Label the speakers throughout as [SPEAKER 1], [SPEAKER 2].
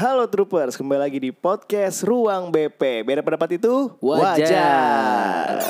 [SPEAKER 1] Halo Troopers, kembali lagi di podcast Ruang BP. Beda pendapat itu
[SPEAKER 2] Wajar.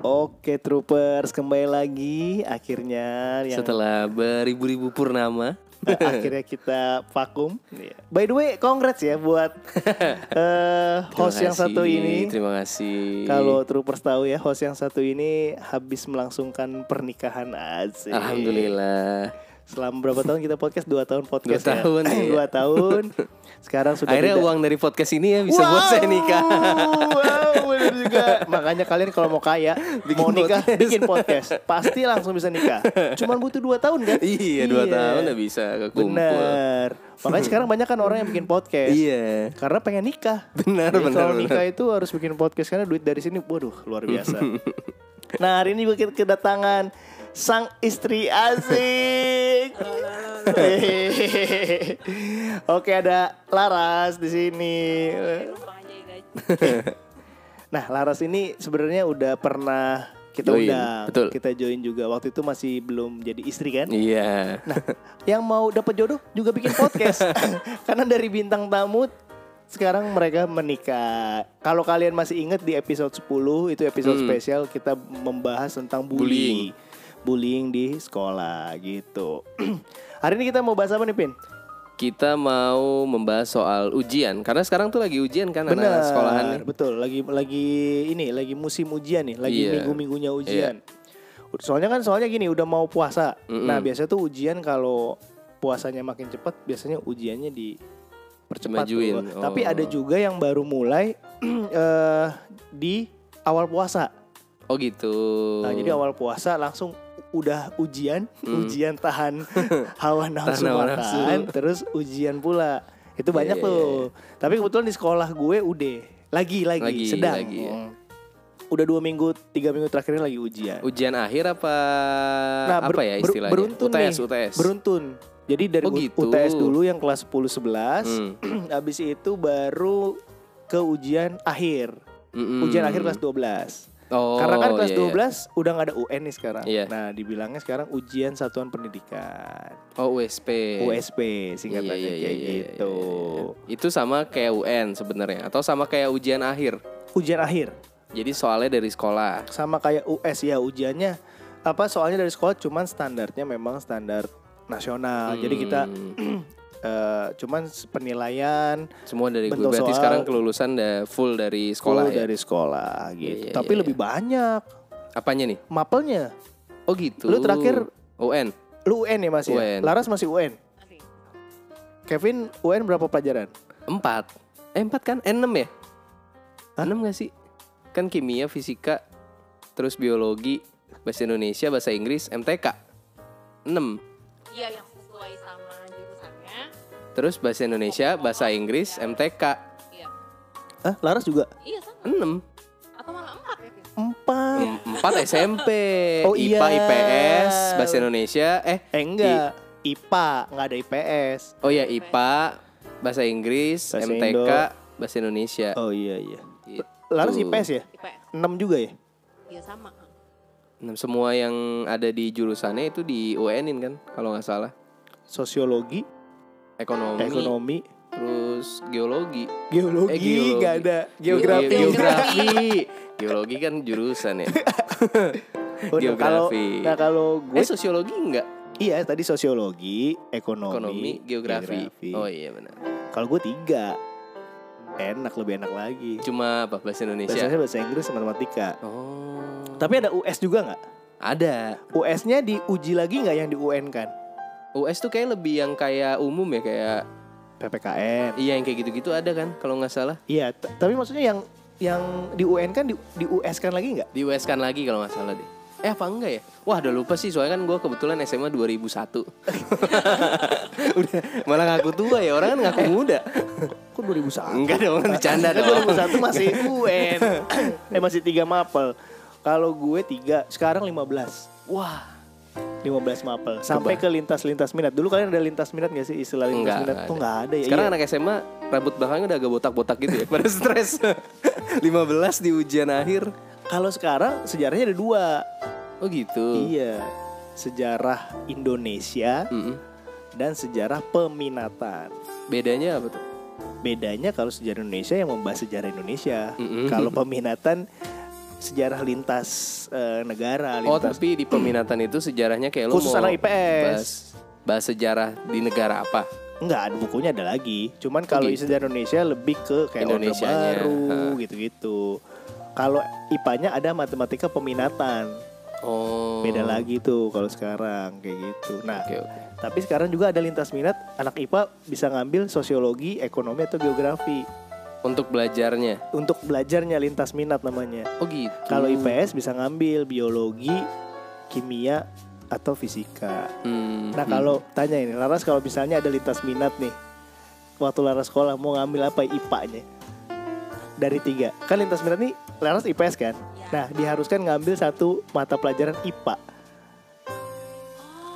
[SPEAKER 1] Oke Troopers, kembali lagi akhirnya yang
[SPEAKER 2] Setelah beribu-ribu purnama
[SPEAKER 1] akhirnya kita vakum. By the way, congrats ya buat eh, host
[SPEAKER 2] Terima
[SPEAKER 1] yang satu ini.
[SPEAKER 2] Terima kasih
[SPEAKER 1] Kalau Troopers tahu ya, host yang satu ini habis melangsungkan pernikahan asik.
[SPEAKER 2] Alhamdulillah
[SPEAKER 1] Selama berapa tahun kita podcast? Dua tahun podcast
[SPEAKER 2] Dua
[SPEAKER 1] ya?
[SPEAKER 2] tahun, iya.
[SPEAKER 1] Dua tahun. Sekarang sudah
[SPEAKER 2] Akhirnya uang dari podcast ini ya bisa buat saya nikah
[SPEAKER 1] Wow, bener juga. Makanya kalian kalau mau kaya,
[SPEAKER 2] Bikin
[SPEAKER 1] mau nikah,
[SPEAKER 2] podcast.
[SPEAKER 1] bikin podcast, pasti langsung bisa nikah. Cuman butuh dua tahun kan?
[SPEAKER 2] Iya dua tahun udah bisa kekumpul
[SPEAKER 1] Bener. Makanya sekarang banyak kan orang yang bikin podcast.
[SPEAKER 2] Iya
[SPEAKER 1] Karena pengen nikah.
[SPEAKER 2] Benar,
[SPEAKER 1] Jadi
[SPEAKER 2] benar,
[SPEAKER 1] Kalau
[SPEAKER 2] benar.
[SPEAKER 1] nikah itu harus bikin podcast karena duit dari sini, waduh, luar biasa. nah hari ini juga kita kedatangan sang istri asik. Hehehe. Oke ada Laras di sini. Nah Laras ini sebenarnya udah pernah kita
[SPEAKER 2] Join,
[SPEAKER 1] undang,
[SPEAKER 2] betul.
[SPEAKER 1] kita join juga. Waktu itu masih belum jadi istri kan?
[SPEAKER 2] Iya
[SPEAKER 1] Nah, yang mau dapat jodoh juga bikin podcast. Karena dari bintang tamu sekarang mereka menikah. Kalau kalian masih ingat di episode 10 itu episode
[SPEAKER 2] Hmm.
[SPEAKER 1] spesial kita membahas tentang bullying. Bullying di sekolah gitu. Hari ini kita mau bahas apa nih, Pin?
[SPEAKER 2] Kita mau membahas soal ujian Karena sekarang tuh lagi ujian kan
[SPEAKER 1] Benar,
[SPEAKER 2] anak sekolahan nih
[SPEAKER 1] betul. Lagi lagi ini lagi musim ujian nih, lagi
[SPEAKER 2] Iya.
[SPEAKER 1] minggu-minggunya ujian. Soalnya kan soalnya gini, udah mau puasa.
[SPEAKER 2] Mm-mm.
[SPEAKER 1] Nah, biasa tuh ujian kalau puasanya makin cepat, biasanya ujiannya di percepat tuh. Tapi
[SPEAKER 2] Oh.
[SPEAKER 1] ada juga yang baru mulai eh, di awal puasa.
[SPEAKER 2] Oh gitu
[SPEAKER 1] Nah, jadi awal puasa langsung udah ujian, ujian tahan hawa nafsu
[SPEAKER 2] Hmm.
[SPEAKER 1] makan, terus ujian pula. Itu
[SPEAKER 2] Iya,
[SPEAKER 1] banyak
[SPEAKER 2] iya,
[SPEAKER 1] tuh. Tapi kebetulan di sekolah gue udah lagi lagi,
[SPEAKER 2] Lagi,
[SPEAKER 1] sedang.
[SPEAKER 2] lagi, ya.
[SPEAKER 1] Mm. Udah dua minggu, tiga minggu terakhir ini lagi ujian.
[SPEAKER 2] Ujian akhir apa
[SPEAKER 1] ber-
[SPEAKER 2] apa ya istilahnya?
[SPEAKER 1] beruntun
[SPEAKER 2] UTS,
[SPEAKER 1] nih,
[SPEAKER 2] UTS.
[SPEAKER 1] Beruntun. Jadi dari
[SPEAKER 2] Oh, gitu.
[SPEAKER 1] UTS dulu yang kelas 10 11,
[SPEAKER 2] Hmm.
[SPEAKER 1] habis itu baru ke ujian akhir.
[SPEAKER 2] Mm-mm.
[SPEAKER 1] Ujian akhir kelas 12.
[SPEAKER 2] Oh,
[SPEAKER 1] Karena kan kelas
[SPEAKER 2] iya, iya.
[SPEAKER 1] 12 udah nggak ada UN nih sekarang.
[SPEAKER 2] Iya.
[SPEAKER 1] Nah, dibilangnya sekarang ujian satuan pendidikan.
[SPEAKER 2] Oh USP.
[SPEAKER 1] USP singkatannya
[SPEAKER 2] Iya, iya,
[SPEAKER 1] kayak
[SPEAKER 2] iya, iya,
[SPEAKER 1] gitu.
[SPEAKER 2] iya. Itu sama kayak UN sebenarnya atau sama kayak ujian akhir.
[SPEAKER 1] Ujian akhir
[SPEAKER 2] Jadi soalnya dari sekolah.
[SPEAKER 1] sama kayak US ya ujiannya apa soalnya dari sekolah cuman standarnya memang standar nasional. Jadi kita Eh, cuman penilaian
[SPEAKER 2] semua dari gue
[SPEAKER 1] bentuk
[SPEAKER 2] berarti
[SPEAKER 1] soal-
[SPEAKER 2] sekarang kelulusan udah full dari sekolah
[SPEAKER 1] full
[SPEAKER 2] ya.
[SPEAKER 1] dari sekolah gitu.
[SPEAKER 2] Iya,
[SPEAKER 1] Tapi
[SPEAKER 2] iya,
[SPEAKER 1] lebih banyak
[SPEAKER 2] Apanya nih?
[SPEAKER 1] mapelnya.
[SPEAKER 2] Oh gitu.
[SPEAKER 1] Lu terakhir-
[SPEAKER 2] UN.
[SPEAKER 1] Lu UN ya Mas ya?
[SPEAKER 2] UN.
[SPEAKER 1] Laras masih UN. Kevin UN berapa pelajaran?
[SPEAKER 2] Empat. Eh empat kan? Eh, enam ya?
[SPEAKER 1] Hah?
[SPEAKER 2] Enam gak sih? Kan kimia, fisika, terus biologi, bahasa Indonesia, bahasa Inggris, MTK. Enam.
[SPEAKER 3] Iya yang sesuai sama jurusannya.
[SPEAKER 2] Terus bahasa Indonesia, bahasa Inggris, MTK.
[SPEAKER 3] Iya.
[SPEAKER 1] Hah? Laras juga?
[SPEAKER 3] Iya sama.
[SPEAKER 2] Enam.
[SPEAKER 3] Atau malah empat ya?
[SPEAKER 1] Empat.
[SPEAKER 2] Em- Empat SMP.
[SPEAKER 1] Oh,
[SPEAKER 2] IPA,
[SPEAKER 1] iya.
[SPEAKER 2] IPS, bahasa Indonesia. Eh,
[SPEAKER 1] Eh enggak, IPA, enggak ada IPS.
[SPEAKER 2] oh ya IPA, bahasa Inggris,
[SPEAKER 1] Bahasa
[SPEAKER 2] MTK,
[SPEAKER 1] Indo.
[SPEAKER 2] bahasa Indonesia.
[SPEAKER 1] Oh iya iya.
[SPEAKER 2] Gitu.
[SPEAKER 1] Laras IPS ya?
[SPEAKER 3] IPS.
[SPEAKER 1] 6 juga ya?
[SPEAKER 3] Iya sama.
[SPEAKER 2] Nah, semua yang ada di jurusannya itu di UN-in kan, kalau nggak salah.
[SPEAKER 1] Sosiologi,
[SPEAKER 2] Ekonomi,
[SPEAKER 1] ekonomi,
[SPEAKER 2] terus geologi.
[SPEAKER 1] geologi,
[SPEAKER 2] Eh, geologi.
[SPEAKER 1] nggak ada. Geografi.
[SPEAKER 2] Ge- geografi. geologi kan jurusan ya.
[SPEAKER 1] Oh, nah, kalau
[SPEAKER 2] geografi.
[SPEAKER 1] nah kalau gue
[SPEAKER 2] Eh sosiologi enggak?
[SPEAKER 1] iya tadi sosiologi, ekonomi,
[SPEAKER 2] Ekonomi, geografi. Oh iya benar.
[SPEAKER 1] Kalau gue tiga, enak lebih enak lagi.
[SPEAKER 2] Cuma apa bahasa Indonesia?
[SPEAKER 1] Biasanya bahasa Inggris sama matematika.
[SPEAKER 2] Oh.
[SPEAKER 1] Tapi ada US juga nggak?
[SPEAKER 2] ada.
[SPEAKER 1] US-nya diuji lagi nggak yang di UN kan?
[SPEAKER 2] US tuh kayak lebih yang kayak umum ya kayak
[SPEAKER 1] PPKN.
[SPEAKER 2] iya yang kayak gitu-gitu ada kan kalau nggak salah.
[SPEAKER 1] Iya, tapi maksudnya yang yang di UN kan di, di US kan lagi nggak?
[SPEAKER 2] Di US kan lagi kalau nggak salah deh. Eh apa enggak ya? Wah udah lupa sih soalnya kan gue kebetulan SMA 2001 Udah malah ngaku tua ya orang kan ngaku muda
[SPEAKER 1] Kok 2001?
[SPEAKER 2] Enggak dong bercanda dong
[SPEAKER 1] 2001 masih UN. eh masih tiga mapel. Kalau gue tiga, sekarang 15.
[SPEAKER 2] Wah
[SPEAKER 1] 15 mapel sampai ke lintas-lintas minat. Dulu kalian ada lintas minat gak sih istilah lintas
[SPEAKER 2] Enggak,
[SPEAKER 1] minat?
[SPEAKER 2] enggak
[SPEAKER 1] Tuh
[SPEAKER 2] ada.
[SPEAKER 1] nggak ada ya.
[SPEAKER 2] Sekarang
[SPEAKER 1] Iya.
[SPEAKER 2] anak SMA rambut belakangnya udah agak botak-botak gitu ya Pada stres 15 di ujian akhir
[SPEAKER 1] Kalau sekarang sejarahnya ada dua.
[SPEAKER 2] Oh gitu.
[SPEAKER 1] Iya. Sejarah Indonesia
[SPEAKER 2] Mm-mm.
[SPEAKER 1] dan sejarah peminatan.
[SPEAKER 2] Bedanya apa tuh?
[SPEAKER 1] Bedanya kalau sejarah Indonesia yang membahas sejarah Indonesia.
[SPEAKER 2] Mm-mm.
[SPEAKER 1] Kalau peminatan sejarah lintas eh, negara,
[SPEAKER 2] Oh
[SPEAKER 1] lintas
[SPEAKER 2] tapi di peminatan itu sejarahnya kayak lo
[SPEAKER 1] Khusus
[SPEAKER 2] mau
[SPEAKER 1] anak IPS.
[SPEAKER 2] bahas, bahas sejarah di negara apa?
[SPEAKER 1] Enggak, ada bukunya ada lagi. Cuman kalau
[SPEAKER 2] gitu.
[SPEAKER 1] sejarah Indonesia lebih ke kayak Orde
[SPEAKER 2] Indonesianya,
[SPEAKER 1] baru gitu-gitu. Kalau IPA-nya ada matematika peminatan.
[SPEAKER 2] Oh.
[SPEAKER 1] Beda lagi tuh kalau sekarang kayak gitu. Nah,
[SPEAKER 2] Oke oke.
[SPEAKER 1] tapi sekarang juga ada lintas minat anak IPA bisa ngambil sosiologi, ekonomi atau geografi
[SPEAKER 2] Untuk belajarnya.
[SPEAKER 1] untuk belajarnya lintas minat namanya.
[SPEAKER 2] Oh gitu.
[SPEAKER 1] Kalau IPS bisa ngambil biologi, kimia atau fisika.
[SPEAKER 2] Hmm,
[SPEAKER 1] Nah,
[SPEAKER 2] hmm.
[SPEAKER 1] kalau tanya ini, Laras kalau misalnya ada lintas minat nih. Waktu Laras sekolah mau ngambil apa IPA-nya? Dari tiga. Kan lintas minat nih Laras IPS kan? Nah, diharuskan ngambil satu mata pelajaran IPA.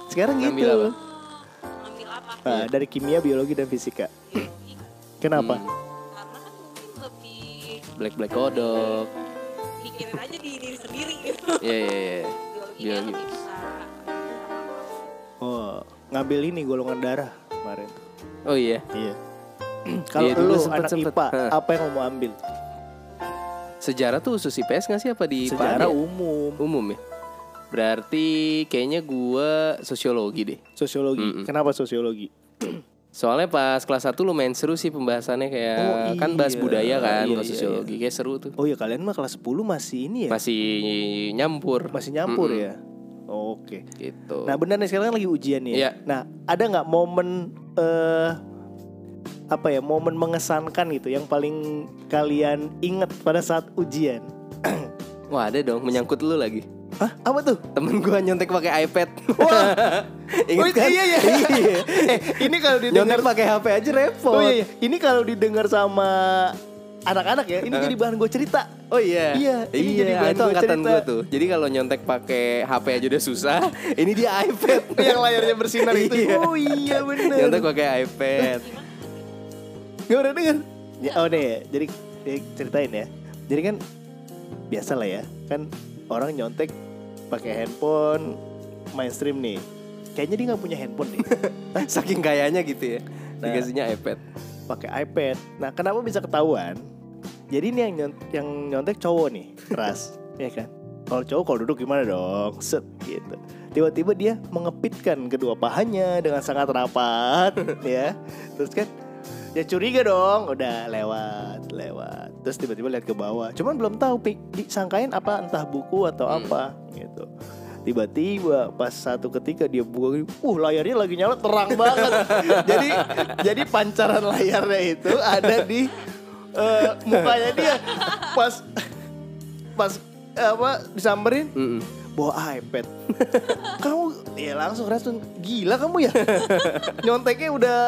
[SPEAKER 1] Sekarang
[SPEAKER 2] Ngambil
[SPEAKER 1] gitu.
[SPEAKER 2] apa?
[SPEAKER 3] Ngambil apa?
[SPEAKER 1] Nah, dari kimia, biologi dan fisika. Kenapa?
[SPEAKER 2] Hmm. Black Black Kodok.
[SPEAKER 3] pikirin aja di diri sendiri gitu.
[SPEAKER 2] Iya iya iya. Biologi.
[SPEAKER 3] bisa.
[SPEAKER 1] Oh, ngambil ini golongan darah kemarin.
[SPEAKER 2] Oh iya.
[SPEAKER 1] Iya. Kalau
[SPEAKER 2] Iya, dulu
[SPEAKER 1] lu
[SPEAKER 2] sempet-
[SPEAKER 1] anak
[SPEAKER 2] sempet.
[SPEAKER 1] IPA, apa yang mau ambil?
[SPEAKER 2] Sejarah tuh khusus IPS nggak sih apa di
[SPEAKER 1] Sejarah
[SPEAKER 2] IPA-nya?
[SPEAKER 1] umum,
[SPEAKER 2] umum ya. Berarti kayaknya gua sosiologi deh.
[SPEAKER 1] sosiologi.
[SPEAKER 2] Mm-mm.
[SPEAKER 1] Kenapa sosiologi?
[SPEAKER 2] Soalnya pas kelas 1 lumayan seru sih pembahasannya kayak
[SPEAKER 1] Oh,
[SPEAKER 2] kan bahas
[SPEAKER 1] iya.
[SPEAKER 2] budaya kan,
[SPEAKER 1] Iya,
[SPEAKER 2] bahas
[SPEAKER 1] iya,
[SPEAKER 2] sosiologi kayak seru tuh.
[SPEAKER 1] Oh ya kalian mah kelas 10 masih ini ya?
[SPEAKER 2] Masih nyampur.
[SPEAKER 1] Masih nyampur
[SPEAKER 2] Mm-mm.
[SPEAKER 1] ya? Oke.
[SPEAKER 2] Gitu.
[SPEAKER 1] Nah benar nih sekarang kan lagi ujian nih.
[SPEAKER 2] Iya.
[SPEAKER 1] Nah ada nggak momen eh apa ya momen mengesankan gitu yang paling kalian inget pada saat ujian?
[SPEAKER 2] Wah, ada dong menyangkut lu lagi.
[SPEAKER 1] Hah? Apa tuh?
[SPEAKER 2] Temen gua nyontek pakai iPad.
[SPEAKER 1] Wah,
[SPEAKER 2] Ingat
[SPEAKER 1] oh,
[SPEAKER 2] kan?
[SPEAKER 1] iya iya. eh, ini kalau didengar
[SPEAKER 2] Nyontek pakai HP aja repot.
[SPEAKER 1] Oh iya, iya. Ini kalau didengar sama anak-anak ya, ini jadi bahan gue cerita.
[SPEAKER 2] Oh iya.
[SPEAKER 1] Iya, ini
[SPEAKER 2] iya,
[SPEAKER 1] jadi bahan
[SPEAKER 2] itu
[SPEAKER 1] gua
[SPEAKER 2] angkatan
[SPEAKER 1] cerita.
[SPEAKER 2] gua tuh. Jadi kalau nyontek pakai HP aja udah susah, ini dia iPad.
[SPEAKER 1] yang layarnya bersinar itu.
[SPEAKER 2] Iya.
[SPEAKER 1] Oh iya bener.
[SPEAKER 2] nyontek pakai iPad.
[SPEAKER 1] Gak pernah denger. Ya, oh nih, jadi eh, ceritain ya. Jadi kan biasa lah ya, kan orang nyontek pakai handphone mainstream nih. Kayaknya dia nggak punya handphone nih.
[SPEAKER 2] Saking kayanya gitu ya.
[SPEAKER 1] Nah.
[SPEAKER 2] Dikasihnya iPad.
[SPEAKER 1] pakai iPad. Nah, kenapa bisa ketahuan? Jadi ini yang nyont- yang nyontek cowok nih, keras, ya kan? Kalau cowok kalau duduk gimana dong? Set gitu. Tiba-tiba dia mengepitkan kedua pahanya dengan sangat rapat, ya. Terus kan ya curiga dong, udah lewat, lewat. Terus tiba-tiba lihat ke bawah. Cuman belum tahu disangkain apa entah buku atau
[SPEAKER 2] Hmm.
[SPEAKER 1] apa gitu. Tiba-tiba pas satu ketika dia buka, uh layarnya lagi nyala terang banget. jadi jadi pancaran layarnya itu ada di eh, mukanya dia. Pas pas apa disamperin
[SPEAKER 2] Mm-mm.
[SPEAKER 1] bawa iPad. kamu ya langsung respon gila kamu ya. Nyonteknya udah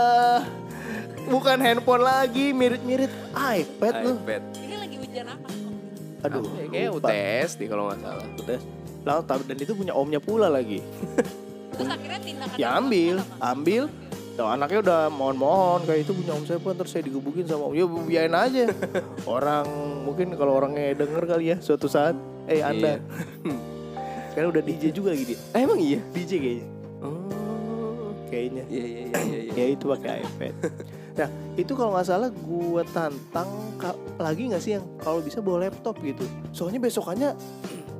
[SPEAKER 1] bukan handphone lagi, mirip-mirip iPad lu.
[SPEAKER 2] iPad.
[SPEAKER 3] Ini lagi ujian apa?
[SPEAKER 1] Aduh,
[SPEAKER 2] Kayak
[SPEAKER 1] lupa.
[SPEAKER 2] UTS deh kalau nggak salah.
[SPEAKER 1] Udah. Lalu dan itu punya omnya pula lagi.
[SPEAKER 3] Terus akhirnya tindakan
[SPEAKER 1] Ya ambil, ambil. Tuh, anaknya udah mohon-mohon kayak itu punya om saya pak, ntar saya digebukin sama om. Ya biarin aja. Orang mungkin kalau orangnya denger kali ya suatu saat. Eh anda.
[SPEAKER 2] Iya.
[SPEAKER 1] Sekarang udah DJ juga lagi dia.
[SPEAKER 2] Eh, emang iya.
[SPEAKER 1] DJ kayaknya.
[SPEAKER 2] Oh.
[SPEAKER 1] Kayaknya.
[SPEAKER 2] Iya iya iya iya. iya.
[SPEAKER 1] Ya itu pakai iPad. Nah itu kalau nggak salah gue tantang lagi nggak sih yang kalau bisa bawa laptop gitu. Soalnya besokannya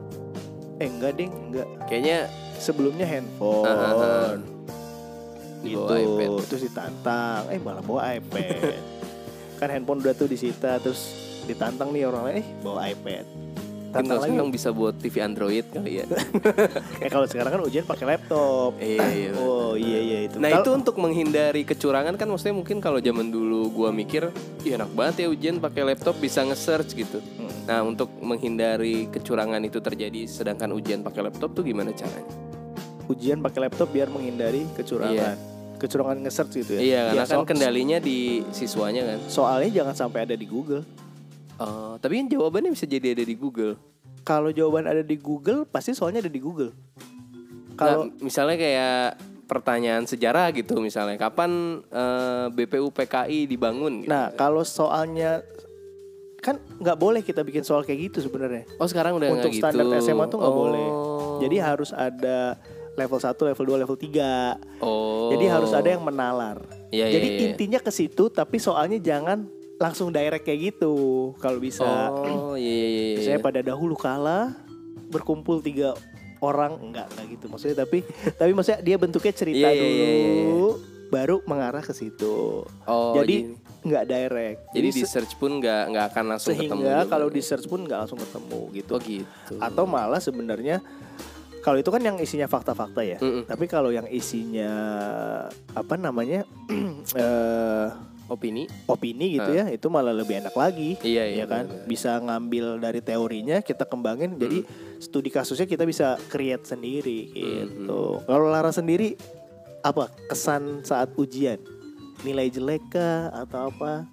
[SPEAKER 1] eh enggak ding enggak.
[SPEAKER 2] Kayaknya
[SPEAKER 1] Sebelumnya handphone.
[SPEAKER 2] Dibawa
[SPEAKER 1] gitu
[SPEAKER 2] iPad.
[SPEAKER 1] terus ditantang eh malah bawa iPad kan handphone udah tuh disita terus ditantang nih orang lain eh bawa iPad
[SPEAKER 2] Kalau
[SPEAKER 1] lagi.
[SPEAKER 2] bisa buat TV Android kali ya.
[SPEAKER 1] eh kalau sekarang kan ujian pakai laptop.
[SPEAKER 2] Iya, iya,
[SPEAKER 1] oh iya iya itu.
[SPEAKER 2] Nah
[SPEAKER 1] Kalau-
[SPEAKER 2] itu untuk menghindari kecurangan kan maksudnya mungkin kalau zaman dulu gua mikir Ih enak banget ya ujian pakai laptop bisa nge-search gitu.
[SPEAKER 1] Hmm.
[SPEAKER 2] Nah untuk menghindari kecurangan itu terjadi sedangkan ujian pakai laptop tuh gimana caranya?
[SPEAKER 1] ujian pakai laptop biar menghindari kecurangan. Kecurangan nge-search gitu ya?
[SPEAKER 2] Iya karena
[SPEAKER 1] Ya,
[SPEAKER 2] kan
[SPEAKER 1] so-
[SPEAKER 2] kendalinya di siswanya kan.
[SPEAKER 1] Soalnya jangan sampai ada di Google
[SPEAKER 2] Oh, Tapi kan jawabannya bisa jadi ada di Google
[SPEAKER 1] kalau jawaban ada di Google pasti soalnya ada di Google kalau
[SPEAKER 2] Nah, misalnya kayak pertanyaan sejarah gitu misalnya kapan eh, BPU PKI dibangun gitu.
[SPEAKER 1] Nah, kalau soalnya kan nggak boleh kita bikin soal kayak gitu sebenarnya.
[SPEAKER 2] Oh sekarang udah
[SPEAKER 1] Untuk
[SPEAKER 2] nggak gitu.
[SPEAKER 1] standar SMA tuh nggak
[SPEAKER 2] Oh.
[SPEAKER 1] boleh. Jadi harus ada level 1, level 2, level 3.
[SPEAKER 2] Oh.
[SPEAKER 1] Jadi harus ada yang menalar.
[SPEAKER 2] Iya, iya,
[SPEAKER 1] Jadi
[SPEAKER 2] iya.
[SPEAKER 1] intinya ke situ tapi soalnya jangan langsung direct kayak gitu kalau bisa.
[SPEAKER 2] Oh iya iya iya.
[SPEAKER 1] Misalnya pada dahulu kala berkumpul tiga orang enggak enggak gitu maksudnya tapi tapi maksudnya dia bentuknya cerita
[SPEAKER 2] Iya, iya,
[SPEAKER 1] dulu
[SPEAKER 2] iya, iya.
[SPEAKER 1] baru mengarah ke situ.
[SPEAKER 2] Oh
[SPEAKER 1] jadi nggak direct.
[SPEAKER 2] jadi di
[SPEAKER 1] se-
[SPEAKER 2] search pun nggak nggak akan langsung ketemu.
[SPEAKER 1] sehingga kalau di search pun nggak langsung ketemu gitu.
[SPEAKER 2] Oh gitu.
[SPEAKER 1] Atau malah sebenarnya kalau itu kan yang isinya fakta-fakta ya.
[SPEAKER 2] Mm-mm.
[SPEAKER 1] Tapi kalau yang isinya apa namanya eh
[SPEAKER 2] Opini?
[SPEAKER 1] opini gitu ya, itu malah lebih enak lagi.
[SPEAKER 2] Iya
[SPEAKER 1] ya
[SPEAKER 2] iya.
[SPEAKER 1] kan
[SPEAKER 2] benar-benar.
[SPEAKER 1] bisa ngambil dari teorinya kita kembangin jadi studi kasusnya kita bisa create sendiri gitu kalau Lara sendiri apa kesan saat ujian nilai jelek kah atau apa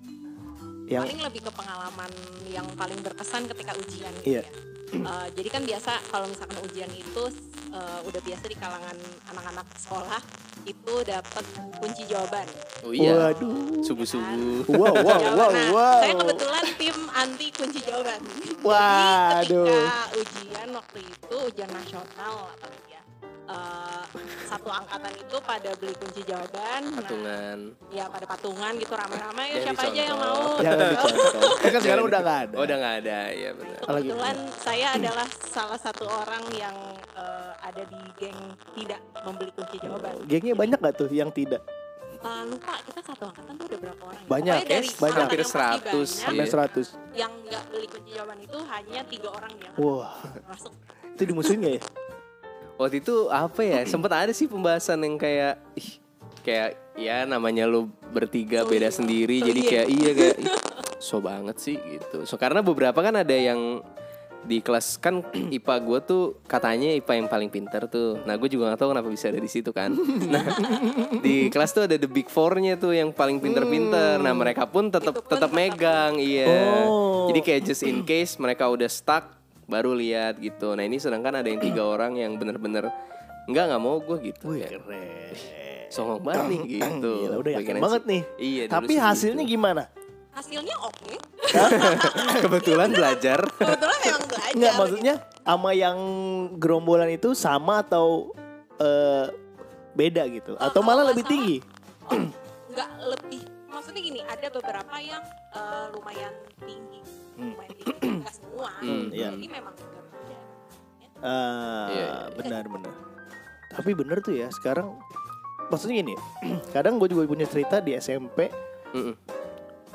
[SPEAKER 1] yang
[SPEAKER 3] paling lebih ke pengalaman yang paling berkesan ketika ujian
[SPEAKER 1] Iya.
[SPEAKER 3] gitu ya. Eh, jadi kan biasa kalau misalkan ujian itu eh, udah biasa di kalangan anak-anak sekolah itu dapat kunci jawaban.
[SPEAKER 2] Oh iya.
[SPEAKER 1] waduh
[SPEAKER 2] Subuh-subuh.
[SPEAKER 1] wow wow wow
[SPEAKER 3] Nah,
[SPEAKER 1] wow
[SPEAKER 3] Saya kebetulan tim anti kunci jawaban.
[SPEAKER 1] Waduh.
[SPEAKER 3] Jadi ketika ujian waktu itu ujian nasional apalagi ya. eh, satu angkatan itu pada beli kunci jawaban. Nah,
[SPEAKER 2] Patungan.
[SPEAKER 3] ya pada patungan gitu rame-rame ya siapa aja yang mau.
[SPEAKER 1] dicontoh kan sekarang udah nggak ada
[SPEAKER 2] Oh udah nggak ada. Iya benar.
[SPEAKER 1] Kalau gitu.
[SPEAKER 3] Kebetulan saya adalah salah satu orang yang eh, ada di geng tidak membeli kunci jawaban.
[SPEAKER 1] gengnya banyak gak tuh yang tidak
[SPEAKER 3] Eh, lupa kita satu angkatan tuh ada berapa orang? ya?
[SPEAKER 1] Banyak,
[SPEAKER 3] Pokoknya dari
[SPEAKER 1] yes, banyak.
[SPEAKER 2] Hampir
[SPEAKER 3] yang pasti
[SPEAKER 2] 100,
[SPEAKER 3] banyak,
[SPEAKER 1] sampai
[SPEAKER 2] Iya.
[SPEAKER 1] 100
[SPEAKER 3] Yang nggak beli kunci jawaban itu hanya tiga orang yang
[SPEAKER 1] wah
[SPEAKER 3] masuk.
[SPEAKER 1] itu dimusuhin gak ya
[SPEAKER 2] Waktu itu apa ya? Sempet ada sih pembahasan yang kayak ih kayak ya namanya lu bertiga
[SPEAKER 3] Oh
[SPEAKER 2] beda
[SPEAKER 3] iya.
[SPEAKER 2] sendiri
[SPEAKER 3] Oh
[SPEAKER 2] jadi
[SPEAKER 3] iya.
[SPEAKER 2] kayak iya kayak ih, so banget sih gitu. So karena beberapa kan ada yang di kelas kan IPA gue tuh katanya IPA yang paling pintar tuh. Nah gue juga gak tahu kenapa bisa ada di situ kan. Nah di kelas tuh ada the big four-nya tuh yang paling pinter-pinter. Nah mereka pun tetap
[SPEAKER 3] Itu pun
[SPEAKER 2] tetap
[SPEAKER 3] tetap.
[SPEAKER 2] megang, iya.
[SPEAKER 1] Oh.
[SPEAKER 2] Jadi kayak just in case mereka udah stuck baru lihat gitu. Nah ini sedangkan ada yang tiga orang yang bener-bener enggak nggak mau gue gitu.
[SPEAKER 1] Wih
[SPEAKER 2] Kayak,
[SPEAKER 1] keren
[SPEAKER 2] Songong banget nih gitu.
[SPEAKER 1] Gila, udah yakin banget nih.
[SPEAKER 2] Iya.
[SPEAKER 1] Tapi
[SPEAKER 2] sih
[SPEAKER 1] hasilnya
[SPEAKER 2] gitu.
[SPEAKER 1] gimana?
[SPEAKER 3] Hasilnya oke.
[SPEAKER 2] kebetulan belajar.
[SPEAKER 3] Kebetulan memang belajar.
[SPEAKER 1] Enggak maksudnya sama yang gerombolan itu sama atau eh, beda gitu?
[SPEAKER 3] Oh,
[SPEAKER 1] Atau malah
[SPEAKER 3] nggak
[SPEAKER 1] lebih
[SPEAKER 3] salah,
[SPEAKER 1] tinggi?
[SPEAKER 3] Oh, nggak lebih. Maksudnya gini, ada beberapa yang eh, lumayan tinggi.
[SPEAKER 1] Hmm.
[SPEAKER 3] Lumayan tinggi. Nggak semua.
[SPEAKER 2] Hmm,
[SPEAKER 1] iya.
[SPEAKER 3] Jadi memang berbeda.
[SPEAKER 1] Ah,
[SPEAKER 2] Iya, iya.
[SPEAKER 1] benar benar. Tapi bener tuh ya sekarang maksudnya gini, kadang gue juga punya cerita di SMP,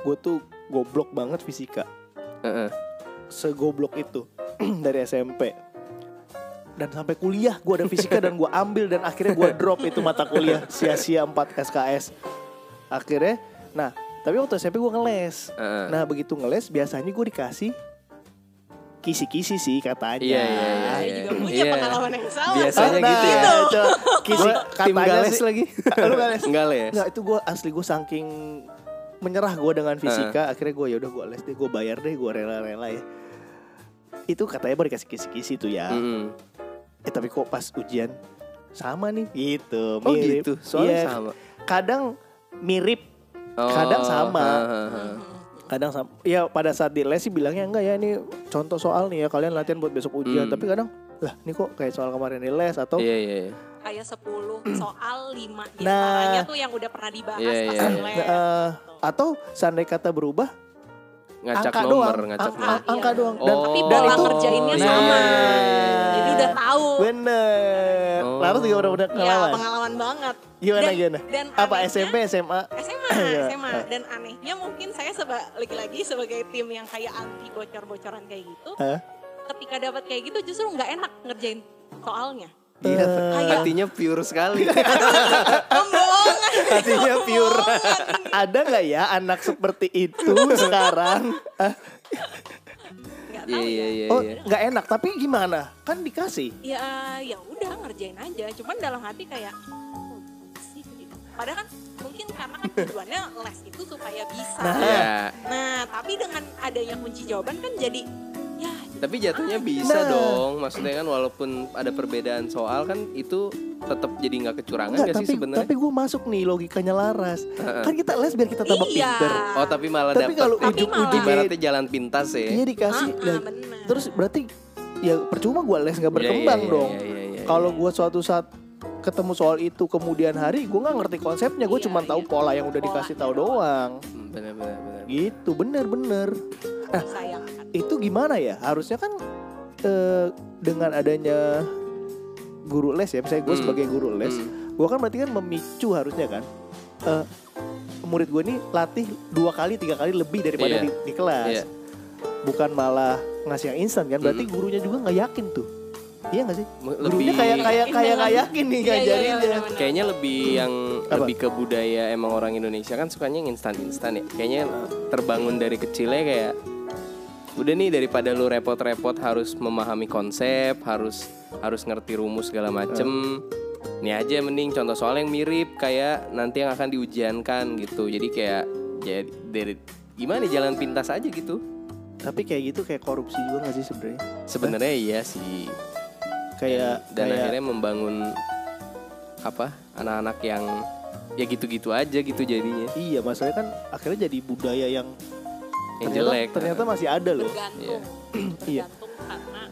[SPEAKER 1] gue tuh goblok banget fisika,
[SPEAKER 2] Heeh.
[SPEAKER 1] segoblok itu dari SMP. Dan sampai kuliah gue ada fisika dan gue ambil dan akhirnya gue drop itu mata kuliah sia-sia 4 SKS. Akhirnya, nah tapi waktu SMP gue ngeles.
[SPEAKER 2] Heeh.
[SPEAKER 1] Nah begitu ngeles biasanya gue dikasih kisi-kisi sih katanya.
[SPEAKER 2] Iya, iya, iya,
[SPEAKER 3] Saya
[SPEAKER 2] iya.
[SPEAKER 3] juga punya
[SPEAKER 2] Iya.
[SPEAKER 3] pengalaman yang sama.
[SPEAKER 2] Biasanya
[SPEAKER 1] Nah,
[SPEAKER 2] gitu ya.
[SPEAKER 1] itu. Kisi
[SPEAKER 2] Gua tim
[SPEAKER 1] katanya
[SPEAKER 2] gales
[SPEAKER 1] sih-
[SPEAKER 2] lagi.
[SPEAKER 1] Lu gales?
[SPEAKER 2] Enggak les.
[SPEAKER 1] Enggak itu gue asli gue saking menyerah gue dengan fisika akhirnya gue ya udah gue les deh gue bayar deh gue rela-rela ya itu katanya mau dikasih kisi-kisi tuh ya
[SPEAKER 2] Mm-mm.
[SPEAKER 1] eh tapi kok pas ujian sama nih gitu
[SPEAKER 2] Oh
[SPEAKER 1] mirip
[SPEAKER 2] gitu. Soalnya
[SPEAKER 1] Iya,
[SPEAKER 2] sama.
[SPEAKER 1] kadang mirip
[SPEAKER 2] Oh,
[SPEAKER 1] kadang sama.
[SPEAKER 2] heeh, heeh.
[SPEAKER 1] Kadang sama ya pada saat di les sih bilangnya enggak ya ini contoh soal nih ya kalian latihan buat besok ujian
[SPEAKER 2] Hmm.
[SPEAKER 1] tapi kadang lah ini kok kayak soal kemarin di les atau
[SPEAKER 2] Iya iya. iya.
[SPEAKER 3] Kayak 10 soal 5 di
[SPEAKER 1] Nah.
[SPEAKER 3] tuh yang udah pernah dibahas
[SPEAKER 2] Iya,
[SPEAKER 3] pas di
[SPEAKER 2] iya.
[SPEAKER 3] les. Gitu.
[SPEAKER 1] atau seandai kata berubah
[SPEAKER 2] Ngacak
[SPEAKER 1] angka
[SPEAKER 2] nomor,
[SPEAKER 1] doang
[SPEAKER 2] ngacak
[SPEAKER 1] Ang-
[SPEAKER 2] nomor.
[SPEAKER 1] ang- angka
[SPEAKER 3] Iya.
[SPEAKER 1] doang
[SPEAKER 2] Oh.
[SPEAKER 1] dan,
[SPEAKER 3] Tapi
[SPEAKER 1] dan
[SPEAKER 3] pola
[SPEAKER 1] itu
[SPEAKER 3] ngerjainnya
[SPEAKER 2] Iya,
[SPEAKER 3] sama.
[SPEAKER 2] iya.
[SPEAKER 3] Jadi udah tahu.
[SPEAKER 1] bener
[SPEAKER 2] Oh.
[SPEAKER 1] Laras juga udah udah
[SPEAKER 3] Iya,
[SPEAKER 1] pengalaman
[SPEAKER 3] pengalaman banget.
[SPEAKER 1] gimana
[SPEAKER 3] Dan-
[SPEAKER 1] gimana
[SPEAKER 3] Dan
[SPEAKER 1] apa
[SPEAKER 3] anehnya-
[SPEAKER 1] SMP SMA
[SPEAKER 3] SMA. SMA. Dan anehnya mungkin saya seba, lagi-lagi sebagai tim yang kayak anti bocor-bocoran kayak gitu.
[SPEAKER 1] Hah?
[SPEAKER 3] Ketika dapat kayak gitu justru nggak enak ngerjain soalnya.
[SPEAKER 2] Iya, hatinya pure sekali.
[SPEAKER 3] Pembohongan.
[SPEAKER 2] Hatinya pure.
[SPEAKER 1] ada nggak ya anak seperti itu sekarang
[SPEAKER 2] Iya iya
[SPEAKER 3] ya.
[SPEAKER 2] iya.
[SPEAKER 1] oh
[SPEAKER 2] iya.
[SPEAKER 1] nggak enak tapi gimana kan dikasih
[SPEAKER 3] Ya ya udah ngerjain aja. Cuman dalam hati kayak "Oh, sih gitu. Padahal kan mungkin karena kan tujuannya les itu supaya bisa.
[SPEAKER 1] Nah.
[SPEAKER 2] Iya.
[SPEAKER 3] Nah, tapi dengan adanya kunci jawaban kan ya jadi
[SPEAKER 2] Tapi jatuhnya bisa
[SPEAKER 1] Nah.
[SPEAKER 2] dong. Maksudnya kan walaupun ada perbedaan soal kan itu tetap jadi nggak kecurangan
[SPEAKER 1] Enggak,
[SPEAKER 2] nggak sih
[SPEAKER 1] tapi
[SPEAKER 2] sebenarnya?
[SPEAKER 1] tapi gue masuk nih logikanya Laras. Kan kita les biar kita tambah
[SPEAKER 3] Iya.
[SPEAKER 1] pinter.
[SPEAKER 2] Oh tapi malah
[SPEAKER 1] Tapi kalau
[SPEAKER 3] Tapi
[SPEAKER 1] ujung-ujungnya
[SPEAKER 2] ibaratnya jalan pintas ya.
[SPEAKER 1] iya dikasih
[SPEAKER 3] Ah, ah,
[SPEAKER 1] dan
[SPEAKER 3] bener.
[SPEAKER 1] terus berarti ya percuma gue les nggak
[SPEAKER 2] Iya,
[SPEAKER 1] berkembang
[SPEAKER 2] iya,
[SPEAKER 1] dong.
[SPEAKER 2] iya, iya, iya,
[SPEAKER 1] Kalau
[SPEAKER 2] iya.
[SPEAKER 1] gue suatu saat ketemu soal itu kemudian hari gue nggak ngerti konsepnya gue
[SPEAKER 3] Iya,
[SPEAKER 1] cuma tahu
[SPEAKER 3] iya.
[SPEAKER 1] pola yang udah
[SPEAKER 3] Polanya
[SPEAKER 1] dikasih tahu
[SPEAKER 3] doang.
[SPEAKER 2] Hmm, benar benar benar.
[SPEAKER 1] gitu bener bener. Itu gimana ya harusnya kan eh, dengan adanya guru les ya misalnya gue
[SPEAKER 2] Hmm.
[SPEAKER 1] sebagai guru les
[SPEAKER 2] Hmm.
[SPEAKER 1] gue kan berarti kan memicu harusnya kan eh, murid gue ini latih dua kali tiga kali lebih daripada
[SPEAKER 2] Iya.
[SPEAKER 1] di, di kelas
[SPEAKER 2] Iya.
[SPEAKER 1] bukan malah ngasih yang instan kan berarti
[SPEAKER 2] Hmm.
[SPEAKER 1] gurunya juga nggak yakin tuh iya nggak sih
[SPEAKER 2] M-
[SPEAKER 1] gurunya kayak kayak kayak nggak yakin nih
[SPEAKER 3] Iya, iya,
[SPEAKER 1] ngajarinnya
[SPEAKER 3] iya, benar-benar.
[SPEAKER 2] Kayaknya lebih yang
[SPEAKER 1] Apa?
[SPEAKER 2] lebih ke budaya emang orang Indonesia kan sukanya yang instan-instan ya. Kayaknya terbangun dari kecilnya kayak udah nih daripada lu repot-repot harus memahami konsep, harus harus ngerti rumus segala macem. Ini aja mending contoh soal yang mirip kayak nanti yang akan diujiankan gitu. Jadi kayak jadi dari gimana jalan pintas aja gitu.
[SPEAKER 1] tapi kayak gitu kayak korupsi juga nggak sih sebenarnya
[SPEAKER 2] Sebenarnya iya sih.
[SPEAKER 1] kayak
[SPEAKER 2] dan
[SPEAKER 1] kayak-
[SPEAKER 2] akhirnya membangun apa anak-anak yang ya gitu-gitu aja gitu jadinya
[SPEAKER 1] iya masalahnya kan akhirnya jadi budaya yang
[SPEAKER 2] yang
[SPEAKER 1] ternyata,
[SPEAKER 2] jelek
[SPEAKER 1] ternyata masih ada loh
[SPEAKER 3] Bergantung.
[SPEAKER 1] Iya.
[SPEAKER 3] Bergantung karena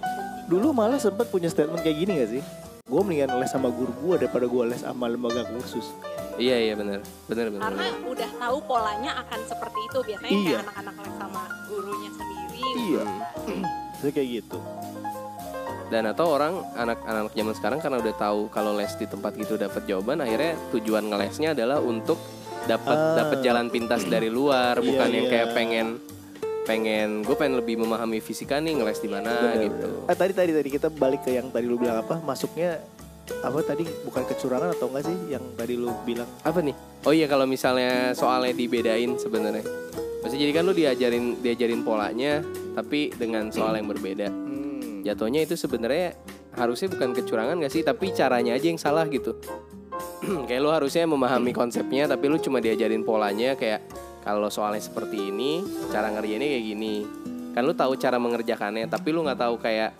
[SPEAKER 1] dulu malah sempat punya statement kayak gini gak sih gue mendingan les sama guru gue daripada gue les sama lembaga kursus
[SPEAKER 2] iya iya benar benar benar
[SPEAKER 3] karena udah tahu polanya akan seperti itu biasanya
[SPEAKER 1] Iya.
[SPEAKER 3] kayak anak-anak les sama gurunya sendiri
[SPEAKER 1] iya
[SPEAKER 2] Hmm.
[SPEAKER 1] Jadi kayak gitu
[SPEAKER 2] dan atau orang anak-anak zaman sekarang karena udah tahu kalau les di tempat gitu dapat jawaban akhirnya tujuan ngelesnya adalah untuk dapat
[SPEAKER 1] Ah.
[SPEAKER 2] dapat jalan pintas dari luar
[SPEAKER 1] Iya,
[SPEAKER 2] bukan yang
[SPEAKER 1] iya.
[SPEAKER 2] kayak pengen pengen gue pengen lebih memahami fisika nih ngeles di mana gitu.
[SPEAKER 1] Eh, tadi tadi tadi kita balik ke yang tadi lu bilang apa? Masuknya apa tadi? Bukan kecurangan atau enggak sih yang tadi lu bilang?
[SPEAKER 2] Apa nih? Oh iya kalau misalnya soalnya dibedain sebenarnya. Maksudnya jadi kan lu diajarin diajarin polanya tapi dengan soal yang berbeda.
[SPEAKER 1] Hmm,
[SPEAKER 2] jatuhnya itu sebenarnya harusnya bukan kecurangan gak sih tapi caranya aja yang salah gitu. Kayak lu harusnya memahami konsepnya tapi lu cuma diajarin polanya kayak kalau soalnya seperti ini cara ngerjainnya kayak gini. Kan lu tahu cara mengerjakannya tapi lu nggak tahu kayak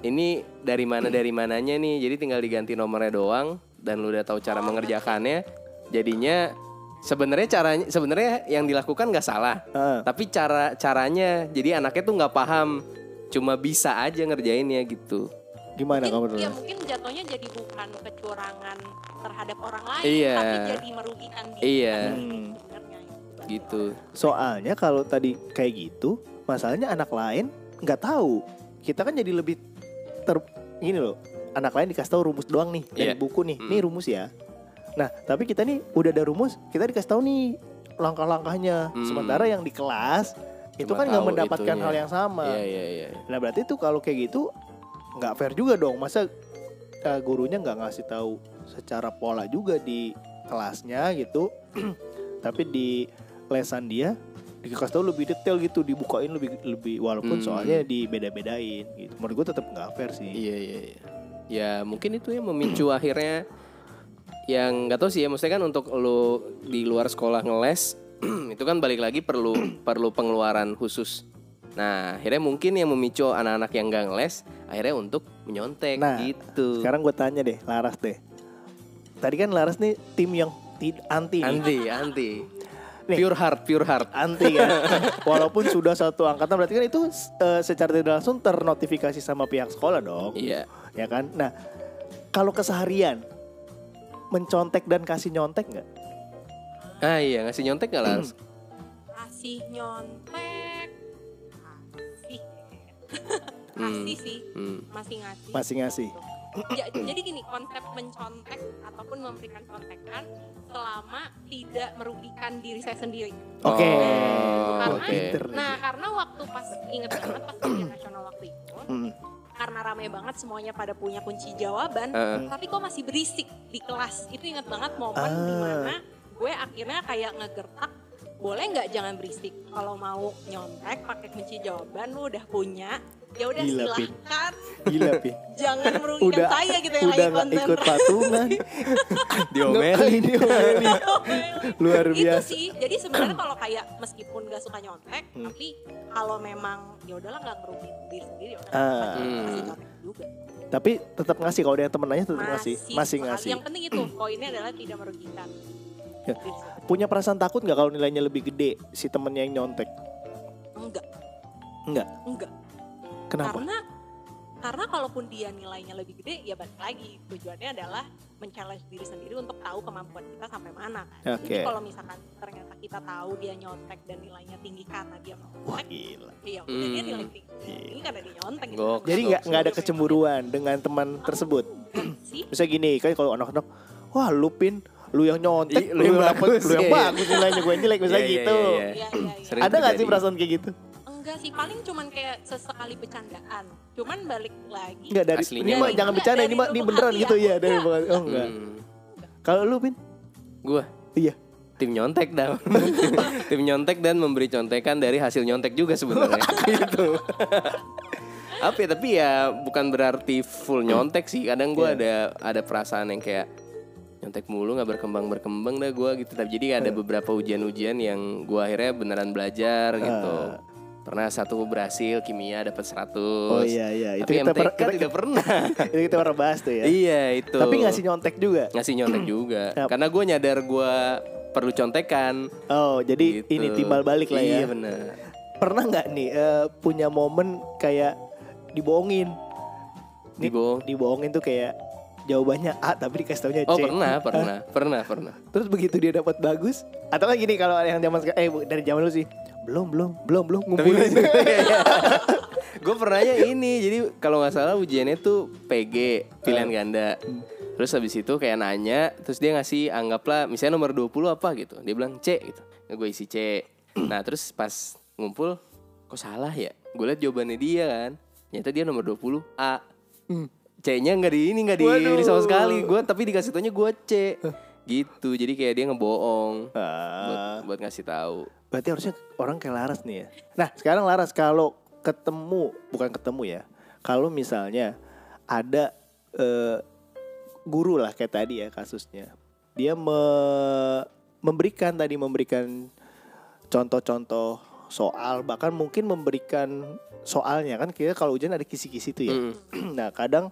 [SPEAKER 2] ini dari mana dari mananya nih. Jadi tinggal diganti nomornya doang dan lu udah tahu cara mengerjakannya. Jadinya sebenarnya caranya sebenarnya yang dilakukan nggak salah.
[SPEAKER 1] Ah,
[SPEAKER 2] tapi cara caranya jadi anaknya tuh nggak paham. Cuma bisa aja ngerjainnya gitu.
[SPEAKER 1] Gimana kamu
[SPEAKER 3] mungkin, ya mungkin jatuhnya jadi bukan kecurangan terhadap orang lain
[SPEAKER 2] Iya.
[SPEAKER 3] tapi jadi merugikan diri
[SPEAKER 2] Iya.
[SPEAKER 3] kan
[SPEAKER 1] Hmm.
[SPEAKER 2] Gitu.
[SPEAKER 1] Soalnya kalau tadi kayak gitu masalahnya anak lain nggak tahu. Kita kan jadi lebih ter gini loh anak lain dikasih tahu rumus doang nih dari
[SPEAKER 2] Iya.
[SPEAKER 1] buku nih.
[SPEAKER 2] Hmm.
[SPEAKER 1] nih rumus ya. Nah tapi kita nih udah ada rumus kita dikasih tahu nih langkah-langkahnya.
[SPEAKER 2] Hmm.
[SPEAKER 1] sementara yang di kelas itu
[SPEAKER 2] Cuma
[SPEAKER 1] kan nggak mendapatkan
[SPEAKER 2] itunya.
[SPEAKER 1] hal yang sama.
[SPEAKER 2] Iya iya iya.
[SPEAKER 1] Nah berarti tuh kalau kayak gitu nggak fair juga dong. Masa eh, gurunya nggak ngasih tahu secara pola juga di kelasnya gitu. Tapi di lesan dia dikasih tahu lebih detail gitu dibukain lebih lebih walaupun
[SPEAKER 2] Hmm.
[SPEAKER 1] soalnya dibeda-bedain gitu. Menurut gue tetap nggak fair sih.
[SPEAKER 2] Iya iya iya. Ya mungkin itu yang memicu akhirnya yang nggak tahu sih ya maksudnya kan untuk lo di luar sekolah ngeles itu kan balik lagi perlu perlu pengeluaran khusus. Nah akhirnya mungkin yang memicu anak-anak yang nggak ngeles akhirnya untuk menyontek
[SPEAKER 1] Nah,
[SPEAKER 2] gitu.
[SPEAKER 1] sekarang gue tanya deh Laras deh. Tadi kan Laras nih tim yang ti- anti nih.
[SPEAKER 2] anti anti
[SPEAKER 1] Nih.
[SPEAKER 2] pure heart pure heart.
[SPEAKER 1] Anti kan walaupun sudah satu angkatan berarti kan itu eh, secara tidak langsung ternotifikasi sama pihak sekolah dong.
[SPEAKER 2] Iya.
[SPEAKER 1] Ya kan? Nah kalau keseharian mencontek dan kasih nyontek nggak?
[SPEAKER 2] Ah iya ngasih nyontek nggak Lars?
[SPEAKER 3] Kasih nyontek. Kasih.
[SPEAKER 2] Hmm.
[SPEAKER 3] kasih sih.
[SPEAKER 2] Hmm.
[SPEAKER 3] masih ngasih.
[SPEAKER 1] Masih ngasih
[SPEAKER 3] Ja- jadi gini konsep mencontek ataupun memberikan contekan selama tidak merugikan diri saya sendiri
[SPEAKER 1] oke
[SPEAKER 2] Oh,
[SPEAKER 3] Karena-
[SPEAKER 2] oke.
[SPEAKER 1] pinter nih.
[SPEAKER 3] nah karena waktu pas inget banget pas ujian nasional waktu itu
[SPEAKER 1] Hmm.
[SPEAKER 3] karena ramai banget semuanya pada punya kunci jawaban
[SPEAKER 2] Heeh.
[SPEAKER 3] tapi kok masih berisik di kelas itu inget banget momen
[SPEAKER 1] Ah.
[SPEAKER 3] di mana gue akhirnya kayak ngegertak boleh nggak jangan berisik kalau mau nyontek pakai kunci jawaban lu udah punya ya udah
[SPEAKER 1] Gila, Pin.
[SPEAKER 3] silahkan
[SPEAKER 1] Gila, Pi.
[SPEAKER 3] jangan merugikan
[SPEAKER 1] Udah
[SPEAKER 3] saya gitu yang
[SPEAKER 1] udah
[SPEAKER 3] lagi konsen
[SPEAKER 1] ikut patungan.
[SPEAKER 2] Diomelin.
[SPEAKER 1] Diomelin. Luar
[SPEAKER 3] itu
[SPEAKER 1] biasa.
[SPEAKER 3] sih jadi sebenarnya kalau kayak meskipun gak suka nyontek
[SPEAKER 1] Hmm.
[SPEAKER 3] tapi kalau memang ya udahlah nggak ngerugiin diri sendiri ya udah
[SPEAKER 1] Ah.
[SPEAKER 3] masih
[SPEAKER 2] Hmm.
[SPEAKER 3] nyontek juga
[SPEAKER 1] Tapi tetap ngasih kalau dia temen nanya tetap ngasih, masih ngasih.
[SPEAKER 3] yang penting itu poinnya adalah tidak merugikan
[SPEAKER 1] Ya.
[SPEAKER 3] Sendiri.
[SPEAKER 1] Punya perasaan takut nggak kalau nilainya lebih gede si temennya yang nyontek?
[SPEAKER 3] enggak
[SPEAKER 1] Enggak.
[SPEAKER 3] enggak
[SPEAKER 1] Kenapa?
[SPEAKER 3] karena karena kalaupun dia nilainya lebih gede ya balik lagi tujuannya adalah men-challenge diri sendiri untuk tahu kemampuan kita sampai mana kan.
[SPEAKER 1] Oke.
[SPEAKER 3] Jadi kalau misalkan ternyata kita tahu dia nyontek dan nilainya tinggi karena dia
[SPEAKER 1] Wah
[SPEAKER 3] nyontek,
[SPEAKER 1] gila.
[SPEAKER 3] ya udah dia
[SPEAKER 2] Hmm.
[SPEAKER 3] nilai tinggi, tinggi karena dia nyontek. gitu.
[SPEAKER 2] Gok.
[SPEAKER 1] Jadi nggak nggak ada kecemburuan dengan teman tersebut.
[SPEAKER 3] sih.
[SPEAKER 1] Misalnya gini, kan kalau anak-anak, wah lu pin, lu yang nyontek,
[SPEAKER 2] Ih,
[SPEAKER 1] lu, yang dapet,
[SPEAKER 2] bagus,
[SPEAKER 1] lu yang
[SPEAKER 2] iya, iya.
[SPEAKER 1] bagus nilainya gue yang jelek misalnya
[SPEAKER 2] Iya, iya,
[SPEAKER 1] gitu.
[SPEAKER 2] iya, iya.
[SPEAKER 3] Iya, iya, iya.
[SPEAKER 1] Ada nggak sih perasaan kayak gitu?
[SPEAKER 3] Enggak sih, paling cuman kayak sesekali bercandaan. Cuman balik lagi.
[SPEAKER 1] Enggak dari
[SPEAKER 2] Aslinya
[SPEAKER 1] ini mah jangan bercanda ini mah ini beneran gitu
[SPEAKER 3] ya.
[SPEAKER 1] dari
[SPEAKER 3] Enggak.
[SPEAKER 1] hati. Oh enggak.
[SPEAKER 2] Hmm.
[SPEAKER 1] Kalau lu pin?
[SPEAKER 2] Gua
[SPEAKER 1] Iya.
[SPEAKER 2] tim nyontek dah. tim nyontek dan memberi contekan dari hasil nyontek juga sebenarnya. gitu. Apa ya, tapi ya bukan berarti full nyontek sih. Kadang gua ada ada perasaan yang kayak nyontek mulu nggak berkembang berkembang dah gua gitu. Tapi jadi ada beberapa ujian-ujian yang gua akhirnya beneran belajar gitu. Pernah satu berhasil kimia dapat 100.
[SPEAKER 1] Oh iya iya itu
[SPEAKER 2] Tapi
[SPEAKER 1] kita,
[SPEAKER 2] MTK
[SPEAKER 1] per- kita,
[SPEAKER 2] tidak pernah.
[SPEAKER 1] itu kita pernah bahas tuh ya.
[SPEAKER 2] iya itu.
[SPEAKER 1] Tapi ngasih nyontek juga.
[SPEAKER 2] ngasih nyontek juga. Karena gue nyadar gue perlu contekan.
[SPEAKER 1] Oh jadi
[SPEAKER 2] Gitu.
[SPEAKER 1] ini timbal balik lah ya.
[SPEAKER 2] Iya benar.
[SPEAKER 1] Pernah nggak nih eh, punya momen kayak dibohongin?
[SPEAKER 2] Dibohong.
[SPEAKER 1] Dibohongin tuh kayak jawabannya A tapi dikasih taunya C.
[SPEAKER 2] Oh pernah, pernah, pernah, pernah.
[SPEAKER 1] Terus begitu dia dapat bagus, atau lagi nih kalau yang zaman eh dari zaman dulu sih, belum belum belum belum ngumpulin.
[SPEAKER 2] gue pernahnya ini. Jadi kalau nggak salah ujiannya tuh PG pilihan ganda. Terus habis itu kayak nanya, terus dia ngasih anggaplah misalnya nomor 20 apa gitu. Dia bilang C gitu. Nah, gue isi C. Nah, terus pas ngumpul kok salah ya? Gue liat jawabannya dia kan. Ternyata dia nomor 20 A. C-nya nggak di ini nggak di ini sama sekali. Gue tapi dikasih taunya gue C. Gitu. Jadi kayak dia ngebohong buat,
[SPEAKER 1] Ah,
[SPEAKER 2] buat ngasih tahu.
[SPEAKER 1] berarti harusnya orang kayak Laras nih ya. Nah sekarang Laras kalau ketemu bukan ketemu ya, kalau misalnya ada eh, guru lah kayak tadi ya kasusnya, dia me- memberikan tadi memberikan contoh-contoh soal bahkan mungkin memberikan soalnya kan kira kalau ujian ada kisi-kisi tuh ya.
[SPEAKER 2] Mm.
[SPEAKER 1] nah kadang